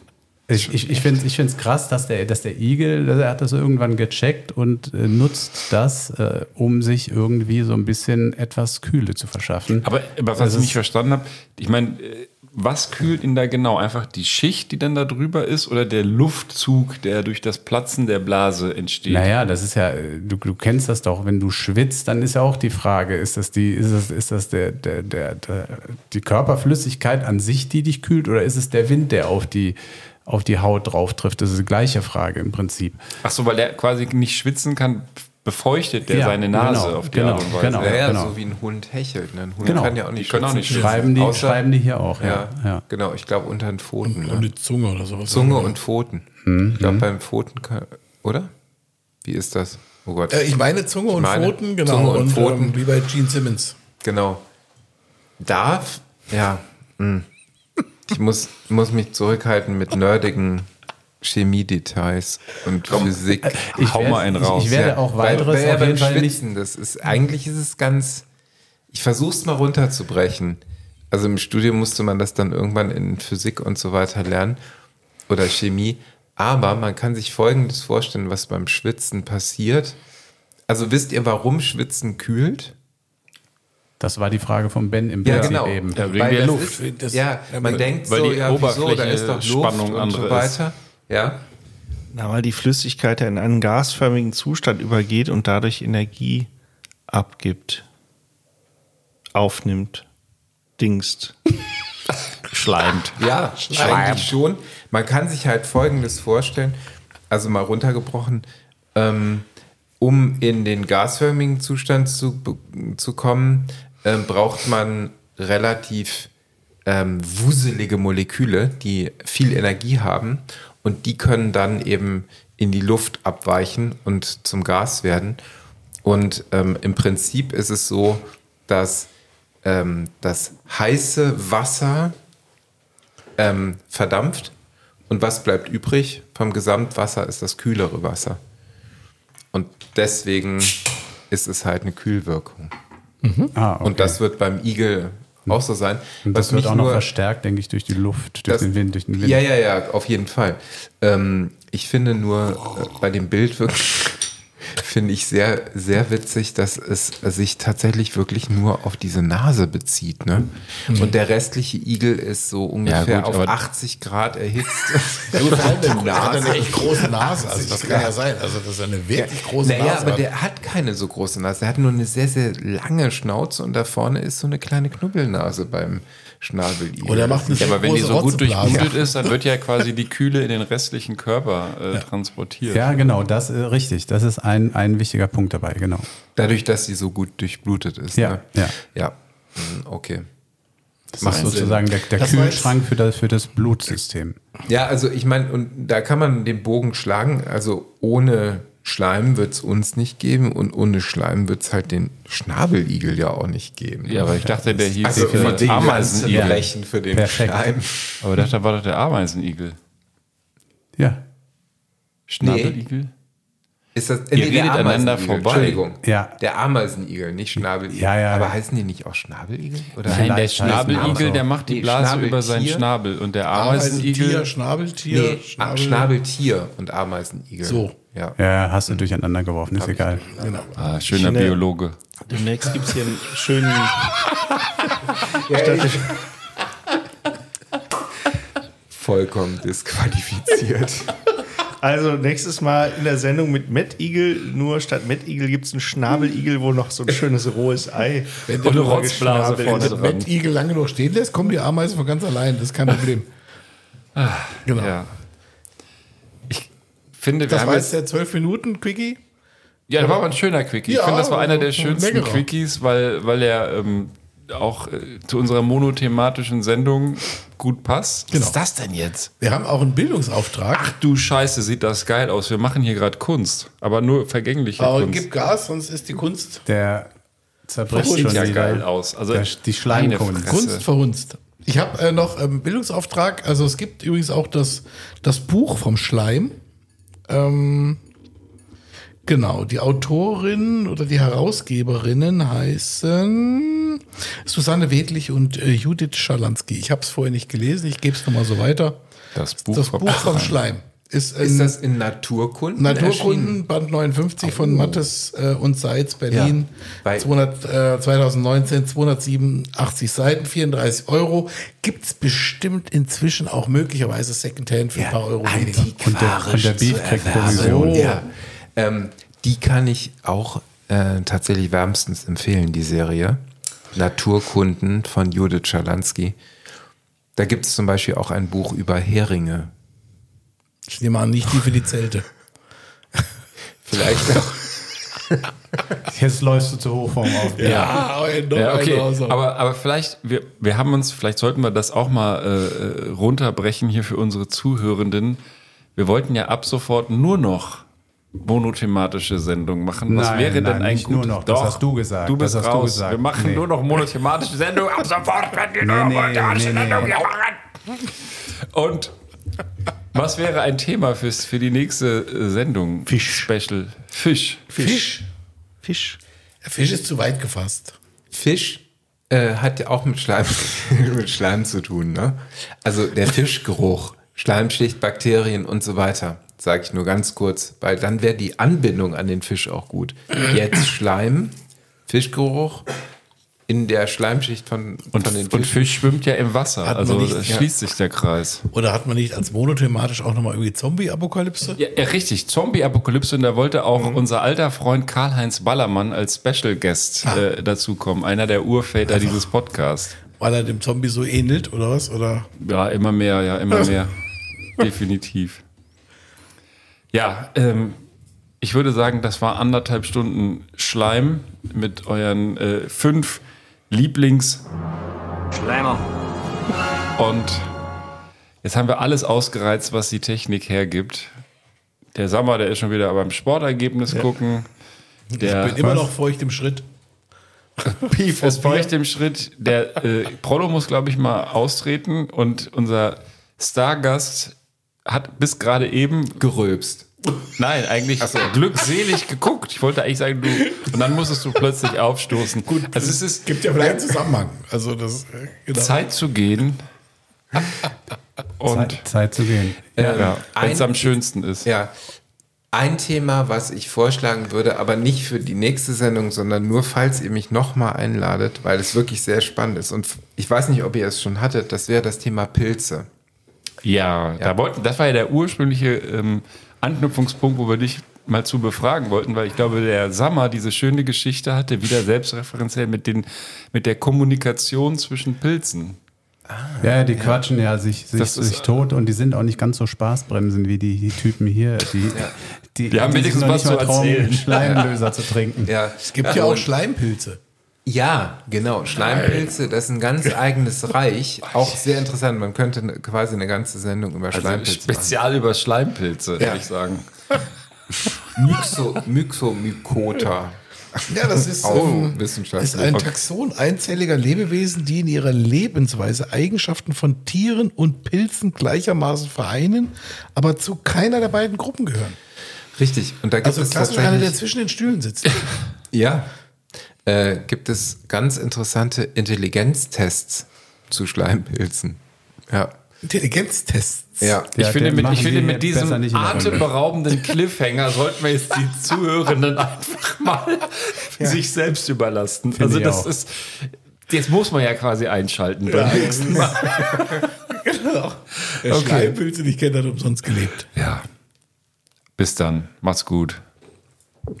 ich ich, ich finde es krass, dass der, dass der Igel, der hat das irgendwann gecheckt und äh, nutzt das, äh, um sich irgendwie so ein bisschen etwas Kühle zu verschaffen. Aber, aber was Das ich nicht verstanden habe, ich meine, äh, was kühlt ihn da genau? Einfach die Schicht, die dann da drüber ist, oder der Luftzug, der durch das Platzen der Blase entsteht? Naja, das ist ja, du, du kennst das doch, wenn du schwitzt, dann ist ja auch die Frage, ist das die, ist das, ist das der, der, der, der, die Körperflüssigkeit an sich, die dich kühlt, oder ist es der Wind, der auf die, auf die Haut drauf trifft? Das ist die gleiche Frage im Prinzip. Ach so, weil er quasi nicht schwitzen kann, befeuchtet der Ja, seine Nase genau, auf die genau, Art und Weise. genau. Naja, genau. so wie ein Hund hechelt. Ne? Ein Hund Genau. kann ja auch nicht Die auch nicht. Schreiben die, Außer- schreiben die hier auch, ja. Ja, ja. genau. Ich glaube unter den Pfoten. Und Ne? die Zunge oder sowas. Zunge und Pfoten. Ich glaube beim Pfoten, kann, oder? Wie ist das? Oh Gott. Äh, ich meine Zunge und meine Pfoten, genau. Zunge und Pfoten. Ähm, wie bei Gene Simmons. Genau. Darf, ja. mh. Ich muss, muss mich zurückhalten mit nerdigen Chemiedetails und Physik. Hau mal einen raus. Ich, ich werde Ja, auch weil- weiteres weil ja auf jeden Fall nicht. Schwitzen, das ist, eigentlich ist es ganz, ich versuche es mal runterzubrechen. Also im Studium musste man das dann irgendwann in Physik und so weiter lernen oder Chemie. Aber man kann sich Folgendes vorstellen, was beim Schwitzen passiert. Also wisst ihr, warum Schwitzen kühlt? Das war die Frage von Ben im Ja, Prinzip genau. eben. Ja, wegen Weil der Luft. Ist, Das- ja, ja, man weil- denkt weil so, die ja, wieso, da ist doch Luft Oberflächenspannung und so weiter. Ja, Na, weil die Flüssigkeit ja in einen gasförmigen Zustand übergeht und dadurch Energie abgibt, aufnimmt, dingst. Schleimt. Ja, eigentlich schon. Man kann sich halt Folgendes vorstellen, also mal runtergebrochen, ähm, um in den gasförmigen Zustand zu, zu kommen, ähm, braucht man relativ ähm, wuselige Moleküle, die viel Energie haben und die können dann eben in die Luft abweichen und zum Gas werden. Und ähm, im Prinzip ist es so, dass ähm, das heiße Wasser ähm, verdampft und was bleibt übrig vom Gesamtwasser ist das kühlere Wasser. Und deswegen ist es halt eine Kühlwirkung. Ah, okay. Und das wird beim Igel auch so sein. Und das wird auch noch verstärkt, denke ich, durch die Luft, durch das- den Wind, durch den Wind. Ja, ja, ja, auf jeden Fall. Ähm, ich finde nur äh, bei dem Bild wirklich, finde ich sehr, sehr witzig, dass es sich tatsächlich wirklich nur auf diese Nase bezieht. Ne? Und der restliche Igel ist so ungefähr gut, auf aber- 80 Grad erhitzt. Gut, vor allem der hat eine echt große Nase. Also das kann ja sein. Also das ist eine wirklich große naja, Nase. aber hat. der hat keine so große Nase. Der hat nur eine sehr, sehr lange Schnauze und da vorne ist so eine kleine Knubbelnase beim Schnabeligel. Oder er macht eine Ja, aber wenn die so gut durchblutet ist, dann wird ja quasi die Kühle in den restlichen Körper äh, transportiert. Ja, genau, das äh, richtig. Das ist ein, ein wichtiger Punkt dabei, genau. Dadurch, dass sie so gut durchblutet ist. Ja, ne? ja. Ja, Hm, okay. Das Macht ist Sinn. sozusagen der, der war Kühlschrank für das, für das Blutsystem. Ja, also ich meine, und da kann man den Bogen schlagen. Also ohne Schleim wird es uns nicht geben und ohne Schleim wird es halt den Schnabeligel ja auch nicht geben. Ja, aber ich dachte, der hieß also äh, den Ameisenigel. Brechen für den Perfekt. Schleim. Aber ich dachte, da war doch der Ameisenigel. Ja. Schnabeligel? Ist das, Ihr redet aneinander vorbei. Entschuldigung. Ja. Der Ameisenigel, nicht Schnabeligel. Ja, ja. Aber heißen die nicht auch Schnabeligel? Oder Nein, der Schnabeligel, der macht die Nee, Blase über seinen. Schnabel. Und der Ameisenigel, Ameisenigel. Schnabeltier, Nee, Schnabel. Schnabeltier und Ameisenigel. So. Ja. Ja, hast du durcheinander geworfen, ist egal. Ah, schöner finde- Biologe. Demnächst gibt es hier einen schönen. Vollkommen disqualifiziert. Also nächstes Mal in der Sendung mit Matt Eagle, nur statt Matt Eagle gibt es einen Schnabeligel, wo noch so ein schönes rohes Ei Wenn Und eine Rotzblase vorne ist. dran. Wenn der Igel lange noch stehen lässt, kommen die Ameisen von ganz allein. Das ist kein Problem. genau. Ja. Ich finde, wir Das haben war jetzt der 12-Minuten-Quickie. Ja, das war aber ein schöner Quickie. Ich Ja, finde, das war einer der schönsten. Quickies, weil, weil er ähm, auch äh, zu unserer monothematischen Sendung gut passt. Genau. Was ist das denn jetzt? Wir haben auch einen Bildungsauftrag. Ach du Scheiße, sieht das geil aus. Wir machen hier gerade Kunst, aber nur vergängliche aber Kunst. gib Gas, sonst ist die Kunst, Der zerbricht Sieht schon ja geil aus. Also Der- die Schleimkunst. Kunst verhunzt. Ich habe äh, noch ähm, Bildungsauftrag. Also es gibt übrigens auch das, das Buch vom Schleim. Ähm, genau, die Autorin oder die Herausgeberinnen heißen Susanne Wedlich und äh, Judith Schalansky. Ich habe es vorher nicht gelesen, ich gebe es nochmal so weiter. Das Buch, Das vom Buch vom Schleim. Ist, Ist in das in Naturkunden? erschienen? Naturkunden, Band 59 von Mattes äh, und Seitz, Berlin. Ja, bei- 200, äh, 2019, 287 Seiten, 34 Euro. Gibt's bestimmt inzwischen auch möglicherweise Secondhand für ein paar Euro weniger. Und der, und der Beef kriegt Provision. Oh. Ja. Ähm, die kann ich auch äh, tatsächlich wärmstens empfehlen, die Serie. Naturkunden von Judith Schalansky. Da gibt es zum Beispiel auch ein Buch über Heringe. Ich nehme an, nicht die für die Zelte. Vielleicht auch. Jetzt läufst du zu Hochform auf. Ja, doch Ja, okay. Aber, aber vielleicht, wir, wir haben uns, vielleicht sollten wir das auch mal äh, runterbrechen hier für unsere Zuhörenden. Wir wollten ja ab sofort nur noch monothematische Sendungen machen. Was Nein, wäre denn nein, ein nicht gut, nur noch. Das hast du gesagt. Du bist Das hast du raus. gesagt. Wir machen Nee. nur noch monothematische Sendungen. Ab sofort werden wir nur Nee, noch nee, monothematische nee, hier machen. Und was wäre ein Thema fürs, für die nächste äh, Sendung? Fisch. Special. Fisch. Fisch. Fisch. Fisch ist zu weit gefasst. Fisch äh, hat ja auch mit Schleim, mit Schleim zu tun. Ne? Also der Fischgeruch, Schleimschicht, Bakterien und so weiter, sage ich nur ganz kurz, weil dann wäre die Anbindung an den Fisch auch gut. Jetzt Schleim, Fischgeruch in der Schleimschicht von, Und, von den und Fischen. Fisch schwimmt ja im Wasser. Hat Also nicht- da ja. schließt sich der Kreis. Oder hat man nicht als monothematisch auch nochmal irgendwie Zombie-Apokalypse? Ja, ja richtig. Zombie-Apokalypse und da wollte auch unser alter Freund Karl-Heinz Ballermann als Special Guest äh, dazukommen. Einer der Urväter dieses Podcasts. Weil er dem Zombie so ähnelt oder was? Oder? Ja, immer mehr, ja, immer mehr. Definitiv. Ja, ähm, ich würde sagen, das war anderthalb Stunden Schleim mit euren äh, fünf Lieblings- Schleimer. Und jetzt haben wir alles ausgereizt, was die Technik hergibt. Der Sammer, der ist schon wieder beim Sportergebnis gucken. Der Bin immer noch feucht im Schritt. ist feucht im Schritt. Der äh, Prollo muss, glaube ich, mal austreten. Und unser Stargast hat bis gerade eben gerülpst. Nein, eigentlich glückselig geguckt. Ich wollte eigentlich sagen, du. Und dann musstest du plötzlich aufstoßen. Gut, also es ist Gibt ja vielleicht einen Zusammenhang. Also das äh, genau. Zeit zu gehen. Und Zeit, Zeit zu gehen. ja, wenn es ein- am schönsten ist. Ja. Ein Thema, was ich vorschlagen würde, aber nicht für die nächste Sendung, sondern nur, falls ihr mich nochmal einladet, weil es wirklich sehr spannend ist. Und ich weiß nicht, ob ihr es schon hattet, das wäre das Thema Pilze. Ja, Da wollten, das war ja der ursprüngliche ähm, Anknüpfungspunkt, wo wir dich mal zu befragen wollten, weil ich glaube, der Sammer diese schöne Geschichte hatte, wieder selbstreferenziell mit, den, mit der Kommunikation zwischen Pilzen. Ja, ja, die quatschen ja sich, sich, ist- sich tot und die sind auch nicht ganz so Spaßbremsen wie die, die Typen hier. Die, die, Die haben sich wenigstens was zu erzählen. Schleimlöser zu trinken. Ja, Es gibt ja auch Schleimpilze. Ja, genau. Schleimpilze, das ist ein ganz eigenes Reich. Auch sehr interessant. Man könnte quasi eine ganze Sendung über Also Schleimpilze spezial über Schleimpilze, Ja. würde ich sagen. machen. Myxo, Myxomycota. Ja, das ist, Auch ähm, wissenschaftlich. ist ein. Taxon einzelliger Lebewesen, die in ihrer Lebensweise Eigenschaften von Tieren und Pilzen gleichermaßen vereinen, aber zu keiner der beiden Gruppen gehören. Richtig. Und da gibt Also es klassisch einer, der zwischen den Stühlen sitzt. ja, äh, gibt es ganz interessante Intelligenztests zu Schleimpilzen. Ja. Intelligenztests. Ja. Ich Ja, finde, mit, ich finde, mit diesem atemberaubenden Cliffhanger sollten wir jetzt die Zuhörenden einfach mal sich selbst überlassen. also ich das auch. ist, jetzt muss man ja quasi einschalten beim nächsten Mal. genau. Der Okay. Schleimpilze, die kennt hat umsonst gelebt. Ja. Bis dann. Mach's gut.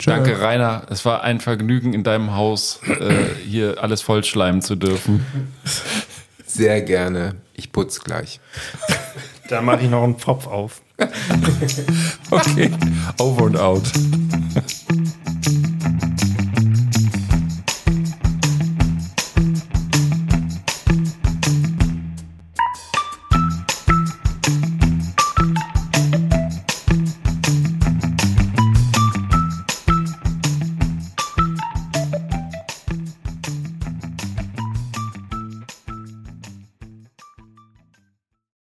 Danke, Rainer. Es war ein Vergnügen, in deinem Haus äh, hier alles vollschleimen zu dürfen. Sehr gerne. Ich putz gleich. Da mache ich noch einen Pfropf auf. Okay. Over and out.